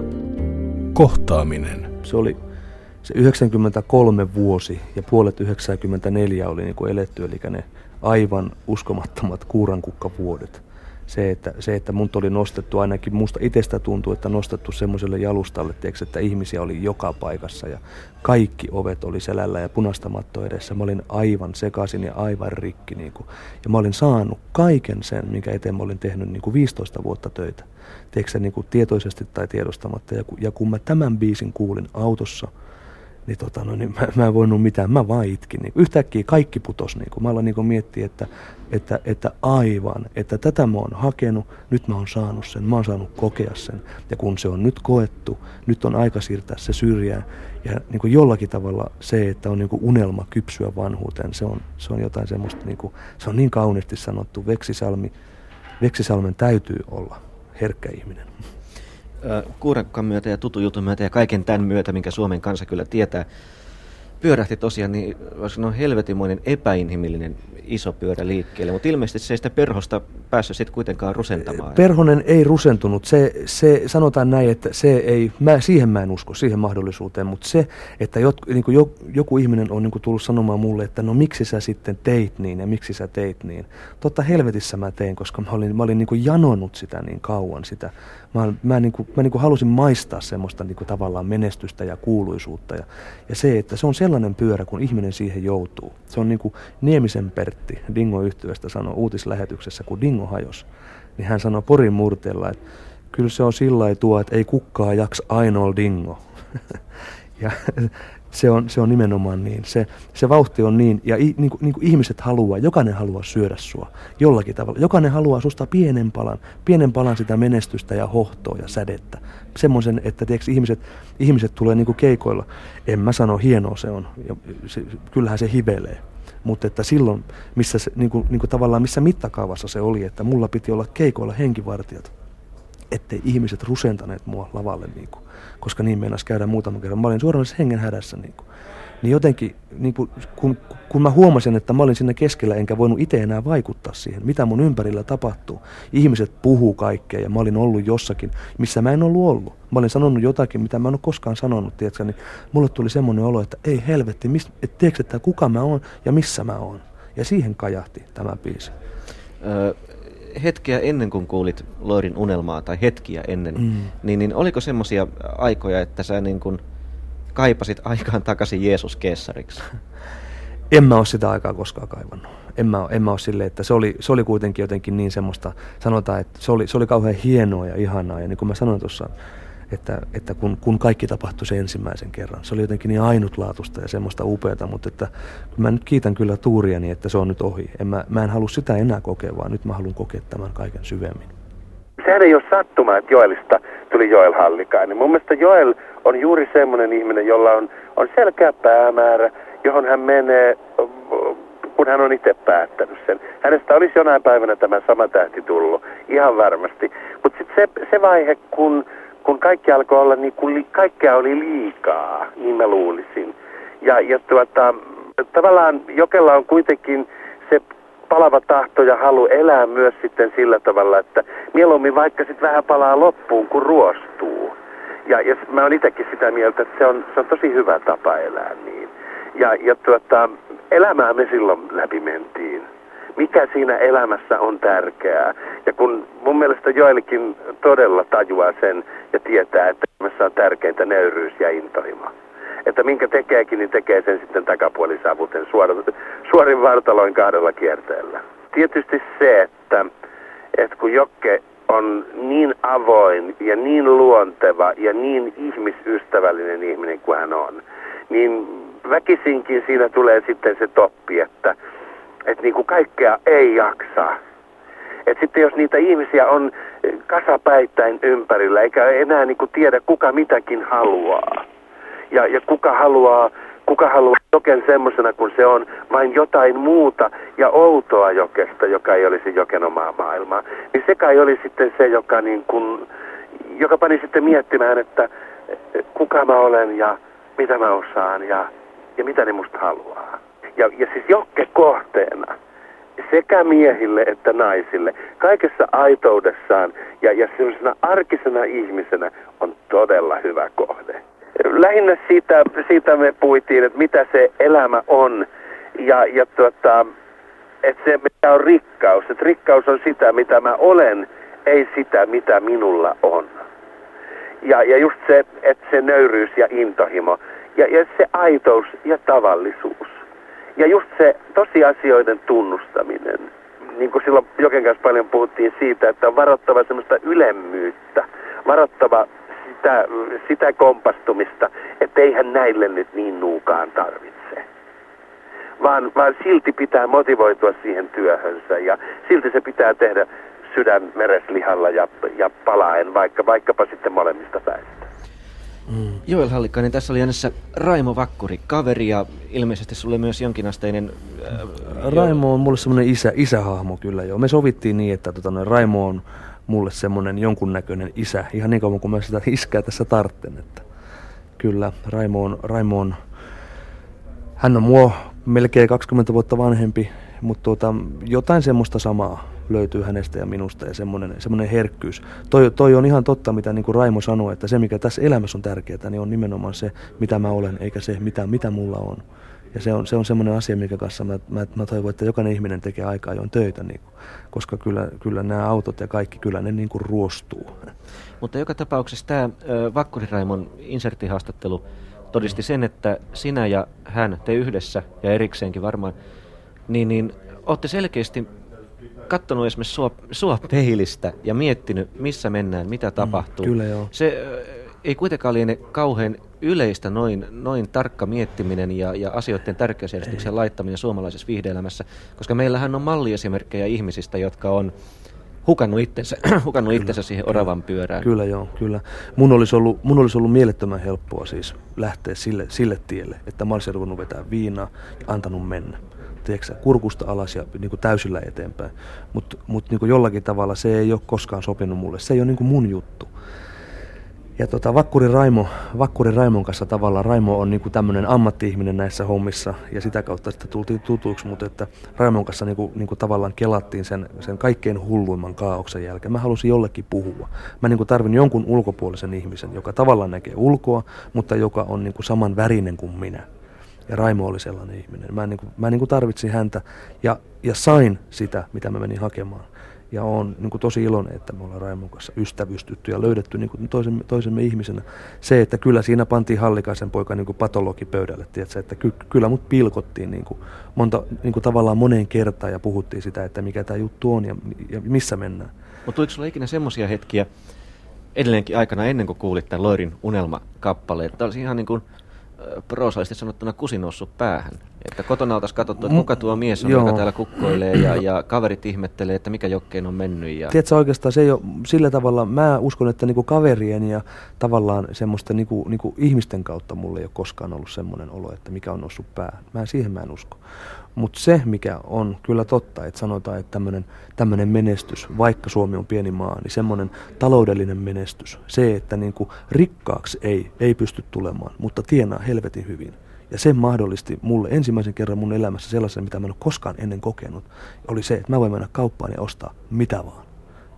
kohtaaminen. Se oli se 93 vuosi ja puolet 94 oli niin kuin eletty, eli ne aivan uskomattomat kuurankukkavuodet se, että, se, että mun oli nostettu, ainakin musta itsestä tuntuu, että nostettu semmoiselle jalustalle, tiiäks, että ihmisiä oli joka paikassa ja kaikki ovet oli selällä ja punaista matto edessä. Mä olin aivan sekaisin ja aivan rikki. Niin kuin, ja mä olin saanut kaiken sen, minkä eteen mä olin tehnyt niin kuin 15 vuotta töitä. Tiedätkö niin kuin tietoisesti tai tiedostamatta. Ja, ja kun mä tämän biisin kuulin autossa, niin, tota, no, niin mä, mä en voinut mitään, mä vaan itkin. Niin yhtäkkiä kaikki putos. Niin. Mä aloin niin miettiä, että, että, että aivan, että tätä mä oon hakenut, nyt mä oon saanut sen, mä oon saanut kokea sen. Ja kun se on nyt koettu, nyt on aika siirtää se syrjään. Ja niin kuin jollakin tavalla se, että on niin kuin unelma kypsyä vanhuuteen, se on, se on jotain semmoista, niin se on niin kauniisti sanottu. Veksisalmi, Veksisalmen täytyy olla herkkä ihminen. Kuurankan myötä ja tutu jutun myötä ja kaiken tämän myötä, minkä Suomen kansa kyllä tietää, pyörähti tosiaan, niin sanoa helvetimoinen epäinhimillinen iso pyörä liikkeelle, mutta ilmeisesti se ei sitä perhosta päässyt sitten kuitenkaan rusentamaan. Perhonen ei rusentunut. Se, se, sanotaan näin, että se ei, mä, siihen mä en usko, siihen mahdollisuuteen, mutta se, että jot, niin kuin joku, joku ihminen on niin kuin tullut sanomaan mulle, että no miksi sä sitten teit niin ja miksi sä teit niin. Totta helvetissä mä tein, koska mä olin, mä olin niin kuin janonut sitä niin kauan, sitä Mä, mä, niin kuin, mä niin kuin halusin maistaa semmoista niin kuin tavallaan menestystä ja kuuluisuutta. Ja, ja se, että se on sellainen pyörä, kun ihminen siihen joutuu. Se on niin kuin Niemisen Pertti Dingo yhtyöstä sanoi uutislähetyksessä, kun Dingo hajos. Niin hän sanoi Porin murteella, että kyllä se on sillä tuo, että ei kukkaa jaks ainoa Dingo. ja se on, se on nimenomaan niin. Se, se vauhti on niin, ja i, niin, kuin, niin kuin ihmiset haluaa, jokainen haluaa syödä sua jollakin tavalla. Jokainen haluaa susta pienen palan, pienen palan sitä menestystä ja hohtoa ja sädettä. Semmoisen, että tiedätkö, ihmiset, ihmiset tulee niin kuin keikoilla. En mä sano, hienoa se on. Ja se, kyllähän se hivelee. Mutta että silloin, missä se, niin kuin, niin kuin tavallaan missä mittakaavassa se oli, että mulla piti olla keikoilla henkivartijat, ettei ihmiset rusentaneet mua lavalle niin kuin koska niin meinas käydä muutaman kerran. Mä olin suoranaisessa hengen hädässä. Niin, kuin. niin jotenkin, niin kuin, kun, kun mä huomasin, että mä olin sinne keskellä, enkä voinut itse enää vaikuttaa siihen, mitä mun ympärillä tapahtuu. Ihmiset puhuu kaikkea ja mä olin ollut jossakin, missä mä en ollut ollut. Mä olin sanonut jotakin, mitä mä en ole koskaan sanonut, tiedätkö, niin mulle tuli semmoinen olo, että ei helvetti, mis, et tiedätkö, että kuka mä oon ja missä mä oon. Ja siihen kajahti tämä biisi. Öö, hetkeä ennen kuin kuulit Loirin unelmaa, tai hetkiä ennen, mm. niin, niin oliko semmoisia aikoja, että sä niin kuin kaipasit aikaan takaisin Jeesus Kessariksi? En mä ole sitä aikaa koskaan kaivannut. En mä, en mä ole silleen, että se oli, se oli kuitenkin jotenkin niin semmoista, sanotaan, että se oli, se oli kauhean hienoa ja ihanaa. Ja niin kuin mä sanoin tuossa että, että kun, kun kaikki tapahtui se ensimmäisen kerran. Se oli jotenkin niin ainutlaatusta ja semmoista upeata, mutta että mä nyt kiitän kyllä tuuriani, että se on nyt ohi. En mä, mä en halua sitä enää kokea, vaan nyt mä haluan kokea tämän kaiken syvemmin. Sehän ei ole sattuma, että Joelista tuli Joel Hallikainen. Mun mielestä Joel on juuri semmoinen ihminen, jolla on, on selkeä päämäärä, johon hän menee, kun hän on itse päättänyt sen. Hänestä olisi jonain päivänä tämä sama tähti tullut, ihan varmasti. Mutta sitten se, se vaihe, kun kun kaikki alkoi olla niin kuin, kaikkea oli liikaa, niin mä luulisin. Ja, ja tuota, tavallaan Jokella on kuitenkin se palava tahto ja halu elää myös sitten sillä tavalla, että mieluummin vaikka sitten vähän palaa loppuun, kun ruostuu. Ja, ja mä oon itsekin sitä mieltä, että se on, se on tosi hyvä tapa elää niin. Ja, ja tuota, elämää me silloin läpi mentiin. Mikä siinä elämässä on tärkeää? Ja kun mun mielestä Joelikin todella tajuaa sen ja tietää, että elämässä on tärkeintä nöyryys ja intohimo että minkä tekeekin, niin tekee sen sitten takapuolisavuten suorin, suorin vartaloin kahdella kierteellä. Tietysti se, että, että kun Jokke on niin avoin ja niin luonteva ja niin ihmisystävällinen ihminen kuin hän on, niin väkisinkin siinä tulee sitten se toppi, että, että niin kuin kaikkea ei jaksa. Et sitten jos niitä ihmisiä on kasapäittäin ympärillä, eikä enää niin kuin tiedä kuka mitäkin haluaa, ja, ja kuka haluaa kuka haluaa joken semmoisena kuin se on, vain jotain muuta ja outoa jokesta, joka ei olisi joken omaa maailmaa. Niin se kai oli sitten se, joka, niin kun, joka pani sitten miettimään, että kuka mä olen ja mitä mä osaan ja, ja mitä ne musta haluaa. Ja, ja siis jokke kohteena sekä miehille että naisille, kaikessa aitoudessaan ja, ja sellaisena arkisena ihmisenä on todella hyvä kohde lähinnä siitä, siitä me puitiin, että mitä se elämä on ja, ja tuota, että se mitä on rikkaus. Että rikkaus on sitä, mitä mä olen, ei sitä, mitä minulla on. Ja, ja just se, että se nöyryys ja intohimo ja, ja se aitous ja tavallisuus. Ja just se tosiasioiden tunnustaminen. Niin kuin silloin Joken kanssa paljon puhuttiin siitä, että on varoittava semmoista ylemmyyttä, varoittava sitä, sitä kompastumista, että eihän näille nyt niin nuukaan tarvitse. Vaan, vaan silti pitää motivoitua siihen työhönsä ja silti se pitää tehdä sydän mereslihalla ja, ja palaen, vaikka, vaikkapa sitten molemmista päistä. Joel Hallikainen, tässä oli äänessä Raimo Vakkuri, kaveri ja ilmeisesti sulle myös jonkinasteinen... Äh, Raimo on mulle semmoinen isä, isähahmo kyllä jo. Me sovittiin niin, että tota, Raimo on mulle semmoinen jonkunnäköinen isä, ihan niin kauan kuin mä sitä iskää tässä tartten. Että kyllä, Raimo on, Raimo on, hän on mua melkein 20 vuotta vanhempi, mutta tuota, jotain semmoista samaa löytyy hänestä ja minusta ja semmoinen, semmoinen herkkyys. Toi, toi on ihan totta, mitä niin kuin Raimo sanoi, että se mikä tässä elämässä on tärkeää, niin on nimenomaan se, mitä mä olen, eikä se, mitä, mitä mulla on. Ja se on, se on semmoinen asia, mikä kanssa mä, mä, mä toivon, että jokainen ihminen tekee aika ajoin töitä, niin kuin, koska kyllä, kyllä nämä autot ja kaikki, kyllä ne niin kuin ruostuu. Mutta joka tapauksessa tämä Vakkuri Raimon inserttihaastattelu todisti sen, että sinä ja hän, te yhdessä ja erikseenkin varmaan, niin, niin olette selkeästi katsonut esimerkiksi sua, sua peilistä ja miettinyt, missä mennään, mitä mm, tapahtuu. Mm, kyllä joo. Se ei kuitenkaan liene kauhean yleistä noin, noin tarkka miettiminen ja, ja asioiden tärkeysjärjestyksen laittaminen suomalaisessa viihdeelämässä, koska meillähän on malliesimerkkejä ihmisistä, jotka on hukannut itsensä, hukannut kyllä, itsensä siihen oravan pyörään. Kyllä joo, kyllä. Mun olisi ollut, mun olisi ollut mielettömän helppoa siis lähteä sille, sille tielle, että mä olisin ruvennut vetää viinaa ja antanut mennä. Tiedätkö, kurkusta alas ja niin kuin täysillä eteenpäin. Mutta mut, niin jollakin tavalla se ei ole koskaan sopinut mulle. Se ei ole niin kuin mun juttu. Ja tota, Vakkuri, Raimo, Vakkuri Raimon kanssa tavallaan, Raimo on niinku tämmöinen ammatti-ihminen näissä hommissa ja sitä kautta sitten tultiin tutuiksi, mutta että Raimon kanssa niinku, niinku tavallaan kelattiin sen, sen kaikkein hulluimman kaauksen jälkeen. Mä halusin jollekin puhua. Mä niinku tarvin jonkun ulkopuolisen ihmisen, joka tavallaan näkee ulkoa, mutta joka on niinku saman värinen kuin minä. Ja Raimo oli sellainen ihminen. Mä, niinku, mä niinku tarvitsin häntä ja, ja sain sitä, mitä mä menin hakemaan ja olen niin kuin tosi iloinen, että me ollaan Raimon kanssa ystävystytty ja löydetty niin kuin toisemme, toisemme ihmisenä. Se, että kyllä siinä pantiin Hallikaisen poika niin kuin patologi pöydälle, tiedätkö, että ky, kyllä mut pilkottiin niin kuin monta, niin kuin tavallaan moneen kertaan ja puhuttiin sitä, että mikä tämä juttu on ja, ja missä mennään. Mutta tuliko sinulla ikinä semmoisia hetkiä edelleenkin aikana ennen kuin kuulit tämän Loirin unelmakappaleen, että olisi ihan niin kuin proosallisesti sanottuna kusi noussut päähän. Että kotona oltaisiin katsottu, että kuka tuo mies on, Joo. joka täällä kukkoilee ja, ja kaverit ihmettelee, että mikä jokkeen on mennyt. Ja... Tiedätkö oikeastaan se ei ole sillä tavalla, mä uskon, että niinku kaverien ja tavallaan semmoista niinku, niinku ihmisten kautta mulle ei ole koskaan ollut semmoinen olo, että mikä on noussut päähän. Mä siihen mä en usko. Mutta se, mikä on kyllä totta, että sanotaan, että tämmöinen menestys, vaikka Suomi on pieni maa, niin semmoinen taloudellinen menestys, se, että niinku rikkaaksi ei, ei pysty tulemaan, mutta tienaa helvetin hyvin Ja se mahdollisti mulle ensimmäisen kerran mun elämässä sellaisen, mitä mä en ole koskaan ennen kokenut, oli se, että mä voin mennä kauppaan ja ostaa mitä vaan.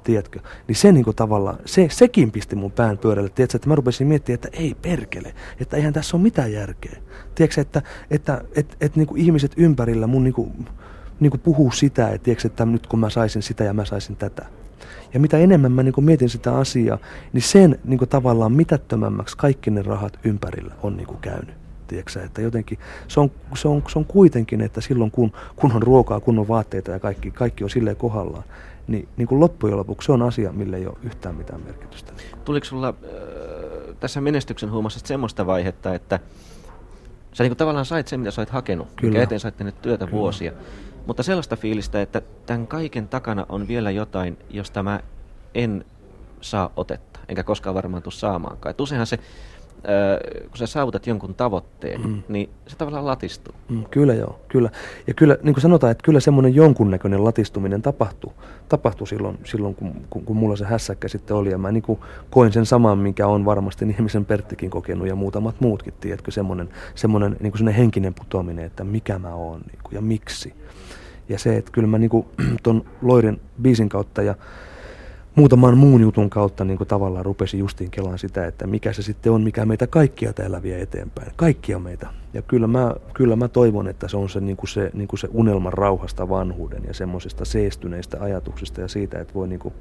Tiedätkö? Niin se niin kuin tavallaan, se, sekin pisti mun pään pyörälle. Tiedätkö, että mä rupesin miettimään, että ei perkele, että eihän tässä ole mitään järkeä. Tiedätkö, että, että, että, että, että niin kuin ihmiset ympärillä mun niin kuin, niin kuin puhuu sitä, että, tiedätkö, että nyt kun mä saisin sitä ja mä saisin tätä. Ja mitä enemmän mä niin mietin sitä asiaa, niin sen niin tavallaan mitättömämmäksi kaikki ne rahat ympärillä on niin käynyt. Tiedätkö, että jotenkin se on, se, on, se on kuitenkin, että silloin kun, kun on ruokaa, kun on vaatteita ja kaikki, kaikki on silleen kohdallaan, niin, niin kuin loppujen lopuksi se on asia, millä ei ole yhtään mitään merkitystä. Tuliko sulla äh, tässä menestyksen huumassa semmoista vaihetta, että sä niin kuin tavallaan sait sen, mitä sä olet hakenut, Kyllä. mikä eteen sait tehnyt työtä Kyllä. vuosia, mutta sellaista fiilistä, että tämän kaiken takana on vielä jotain, josta mä en saa otetta, enkä koskaan varmaan tule saamaankaan. Et useinhan se kun sä saavutat jonkun tavoitteen, mm. niin se tavallaan latistuu. Mm, kyllä joo, kyllä. Ja kyllä, niin kuin sanotaan, että kyllä semmoinen jonkunnäköinen latistuminen tapahtui, tapahtui silloin, silloin kun, kun, kun mulla se hässäkkä sitten oli. Ja mä niin kuin koin sen saman, mikä on varmasti ihmisen Perttikin kokenut ja muutamat muutkin, tiedätkö, semmoinen, semmoinen niin kuin henkinen putoaminen, että mikä mä oon niin kuin, ja miksi. Ja se, että kyllä mä niin kuin, ton Loirin biisin kautta ja muutaman muun jutun kautta niin kuin tavallaan rupesi justiin kelaan sitä, että mikä se sitten on, mikä meitä kaikkia täällä vie eteenpäin. Kaikkia meitä. Ja kyllä mä, kyllä mä toivon, että se on se, niin kuin se, niin kuin se unelman rauhasta vanhuuden ja semmoisista seestyneistä ajatuksista ja siitä, että voi niin kuin,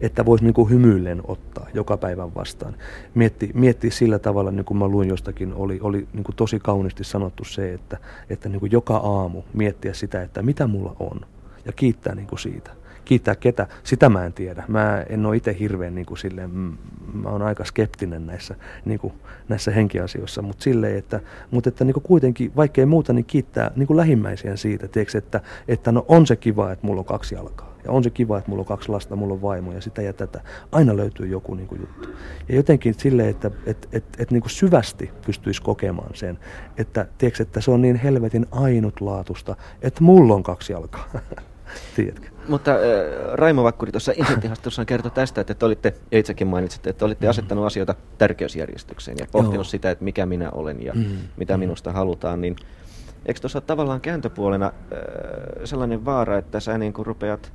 että voisi niin hymyillen ottaa joka päivän vastaan. Mietti, miettiä sillä tavalla, niin kuin mä luin jostakin, oli, oli niin kuin tosi kauniisti sanottu se, että, että niin kuin joka aamu miettiä sitä, että mitä mulla on ja kiittää niin kuin siitä kiittää ketä, sitä mä en tiedä. Mä en ole itse hirveän niin kuin silleen, mä oon aika skeptinen näissä, niin kuin, näissä henkiasioissa, mutta silleen, että, mutta että niin kuin kuitenkin, vaikkei muuta, niin kiittää niin kuin lähimmäisiä siitä, tiedätkö, että, että no on se kiva, että mulla on kaksi jalkaa. Ja on se kiva, että mulla on kaksi lasta, mulla on vaimo ja sitä ja tätä. Aina löytyy joku niin kuin juttu. Ja jotenkin silleen, että et, et, et, niin kuin syvästi pystyisi kokemaan sen, että, tiedätkö, että se on niin helvetin ainutlaatusta, että mulla on kaksi jalkaa. Tiedätkö? Mutta äh, Raimo Vakkuri tuossa insidenttihaastattelussaan kertoi tästä, että te olitte, ja itsekin mainitsitte, että olitte mm. asettanut asioita tärkeysjärjestykseen ja pohtinut Joo. sitä, että mikä minä olen ja mm. mitä mm. minusta halutaan, niin eikö tuossa tavallaan kääntöpuolena äh, sellainen vaara, että sä niin kuin rupeat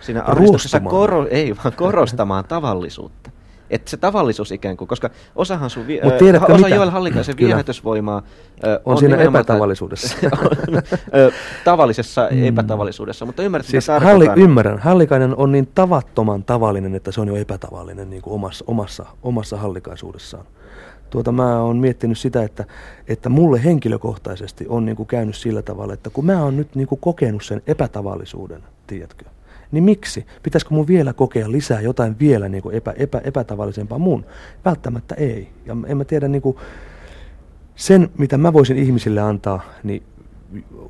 siinä aristuksessa koro, ei, vaan korostamaan tavallisuutta? Että se tavallisuus ikään kuin, koska osahan sun, vi- Mut tiedätkö, osa mitä? Joel Hallikaisen viehätysvoimaa on, on siinä epätavallisuudessa. on, tavallisessa mm. epätavallisuudessa, mutta ymmärrät, siis mitä Halli, Ymmärrän. Hallikainen on niin tavattoman tavallinen, että se on jo epätavallinen niin kuin omassa, omassa, omassa hallikaisuudessaan. Tuota, mä oon miettinyt sitä, että, että mulle henkilökohtaisesti on niin kuin käynyt sillä tavalla, että kun mä oon nyt niin kuin kokenut sen epätavallisuuden, tiedätkö, niin miksi? Pitäisikö mun vielä kokea lisää jotain vielä niin kuin epä, epä, epätavallisempaa mun? Välttämättä ei. Ja en mä tiedä, niin kuin sen mitä mä voisin ihmisille antaa, niin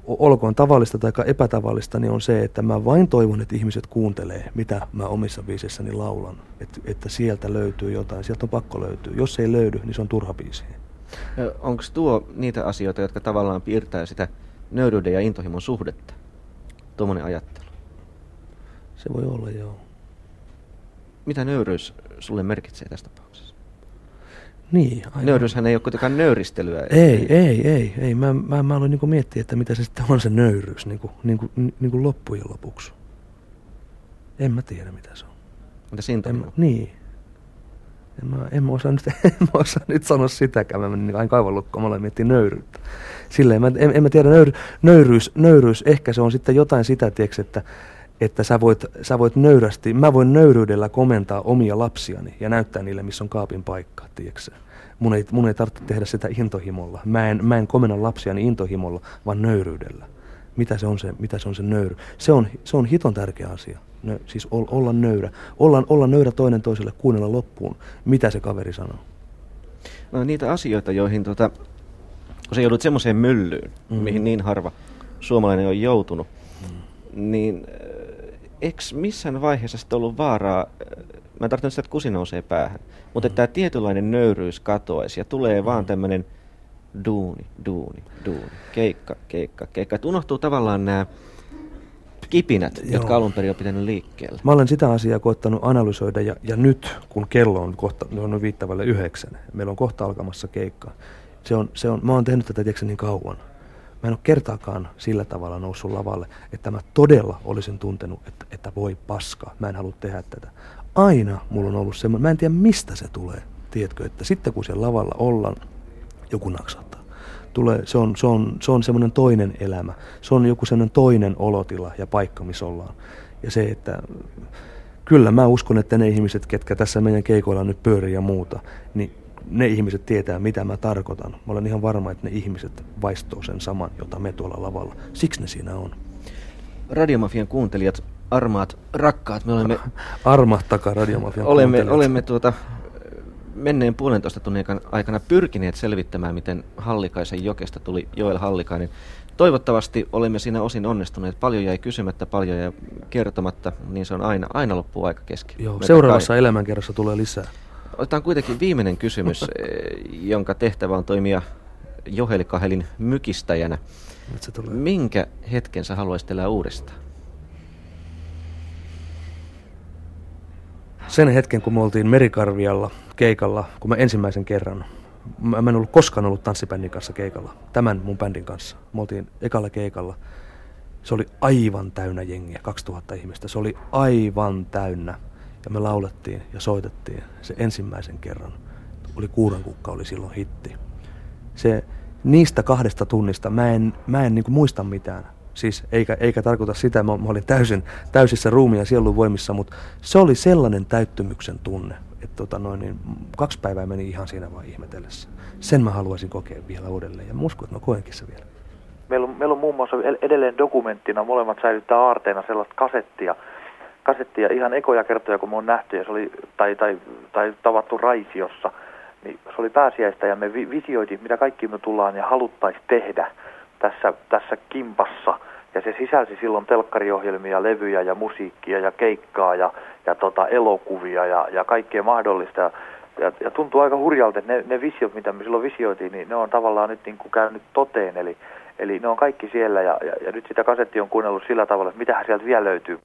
olkoon tavallista tai epätavallista, niin on se, että mä vain toivon, että ihmiset kuuntelee, mitä mä omissa biisissäni laulan. Että, että sieltä löytyy jotain, sieltä on pakko löytyä. Jos ei löydy, niin se on turha biisi. Onko tuo niitä asioita, jotka tavallaan piirtää sitä nöyryyden ja intohimon suhdetta? Tuommoinen ajattelu. Se voi olla, joo. Mitä nöyryys sulle merkitsee tässä tapauksessa? Niin, aivan. Nöyryyshän ei ole kuitenkaan nöyristelyä. Ei, ei, ei. ei. Mä, mä, mä aloin niin miettiä, että mitä se sitten on se nöyryys niin kuin, niin kuin, niin kuin loppujen lopuksi. En mä tiedä, mitä se on. Mitä siinä on? Niin. En mä, en, mä osaa nyt, en mä osaa nyt sanoa sitäkään. Mä menin aina kaivallukkoon, mä aloin miettiä nöyryyttä. Silleen, mä, en, en mä tiedä, nöyry, nöyryys, nöyryys, ehkä se on sitten jotain sitä, tieks, että että sä voit, sä voit nöyrästi, mä voin nöyryydellä komentaa omia lapsiani ja näyttää niille, missä on kaapin paikka, tiedätkö mun ei, mun ei tarvitse tehdä sitä intohimolla. Mä en, mä en komenna lapsiani intohimolla, vaan nöyryydellä. Mitä se on se, mitä se, on se nöyry? Se on, se on hiton tärkeä asia. Nö, siis ol, olla nöyrä. Olla, olla nöyrä toinen toiselle, kuunnella loppuun, mitä se kaveri sanoo. No, niitä asioita, joihin tota, kun sä joudut semmoiseen myllyyn, mm. mihin niin harva suomalainen on joutunut, mm. niin eikö missään vaiheessa sitten ollut vaaraa, äh, mä tarkoitan sitä, että kusi nousee päähän, mutta että tämä tietynlainen nöyryys katoaisi ja tulee vaan tämmöinen duuni, duuni, duuni, keikka, keikka, keikka. Että unohtuu tavallaan nämä kipinät, Joo. jotka alun perin on pitänyt liikkeellä. Mä olen sitä asiaa koettanut analysoida ja, ja nyt kun kello on kohta on viittavalle yhdeksän, meillä on kohta alkamassa keikka, Se on, se on, mä oon tehnyt tätä tiedätkö, niin kauan. Mä en ole kertaakaan sillä tavalla noussut lavalle, että mä todella olisin tuntenut, että, että voi paskaa, mä en halua tehdä tätä. Aina mulla on ollut semmoinen, mä en tiedä mistä se tulee, tiedätkö, että sitten kun siellä lavalla ollaan, joku naksattaa. Tulee, se on, se on, se on semmoinen toinen elämä. Se on joku semmoinen toinen olotila ja paikka, missä ollaan. Ja se, että kyllä mä uskon, että ne ihmiset, ketkä tässä meidän keikoilla nyt pyörii ja muuta, niin ne ihmiset tietää, mitä mä tarkoitan. Mä olen ihan varma, että ne ihmiset vaistoo sen saman, jota me tuolla lavalla. Siksi ne siinä on. Radiomafian kuuntelijat, armaat, rakkaat, me olemme... Armahtakaa Radiomafian olemme, olemme tuota, menneen puolentoista tunnin aikana pyrkineet selvittämään, miten Hallikaisen jokesta tuli Joel Hallikainen. Toivottavasti olemme siinä osin onnistuneet. Paljon jäi kysymättä, paljon jäi kertomatta, niin se on aina, aina loppuu aika kesken. Joo, seuraavassa kai... elämänkerrassa tulee lisää. Otetaan kuitenkin viimeinen kysymys, eh, jonka tehtävä on toimia Joheli Kahelin mykistäjänä. Minkä hetken sä haluaisit elää uudestaan? Sen hetken, kun me oltiin Merikarvialla keikalla, kun mä ensimmäisen kerran, mä en ollut koskaan ollut tanssibändin kanssa keikalla, tämän mun bändin kanssa. Me oltiin ekalla keikalla. Se oli aivan täynnä jengiä, 2000 ihmistä. Se oli aivan täynnä. Ja me laulettiin ja soitettiin se ensimmäisen kerran. Oli Kuurankukka oli silloin hitti. Se, niistä kahdesta tunnista mä en, mä en niin muista mitään. Siis eikä, eikä tarkoita sitä, mä, mä olin täysin, täysissä ruumiin ja sielun voimissa, mutta se oli sellainen täyttymyksen tunne, että tota noin, niin kaksi päivää meni ihan siinä vaan ihmetellessä. Sen mä haluaisin kokea vielä uudelleen ja uskon, että mä koenkin se vielä. Meillä on, meillä on muun muassa edelleen dokumenttina, molemmat säilyttää aarteena sellaista kasettia, kasettia ihan ekoja kertoja, kun me on nähty, ja se oli, tai, tai, tai tavattu Raisiossa, niin se oli pääsiäistä, ja me visioitiin, mitä kaikki me tullaan ja haluttaisiin tehdä tässä, tässä kimpassa. Ja se sisälsi silloin telkkariohjelmia, levyjä ja musiikkia ja keikkaa ja, ja tota, elokuvia ja, ja kaikkea mahdollista. Ja, ja, ja tuntuu aika hurjalta, että ne, ne visiot, mitä me silloin visioitiin, niin ne on tavallaan nyt niin kuin käynyt toteen. Eli, eli ne on kaikki siellä ja, ja, ja nyt sitä kasetti on kuunnellut sillä tavalla, että mitähän sieltä vielä löytyy.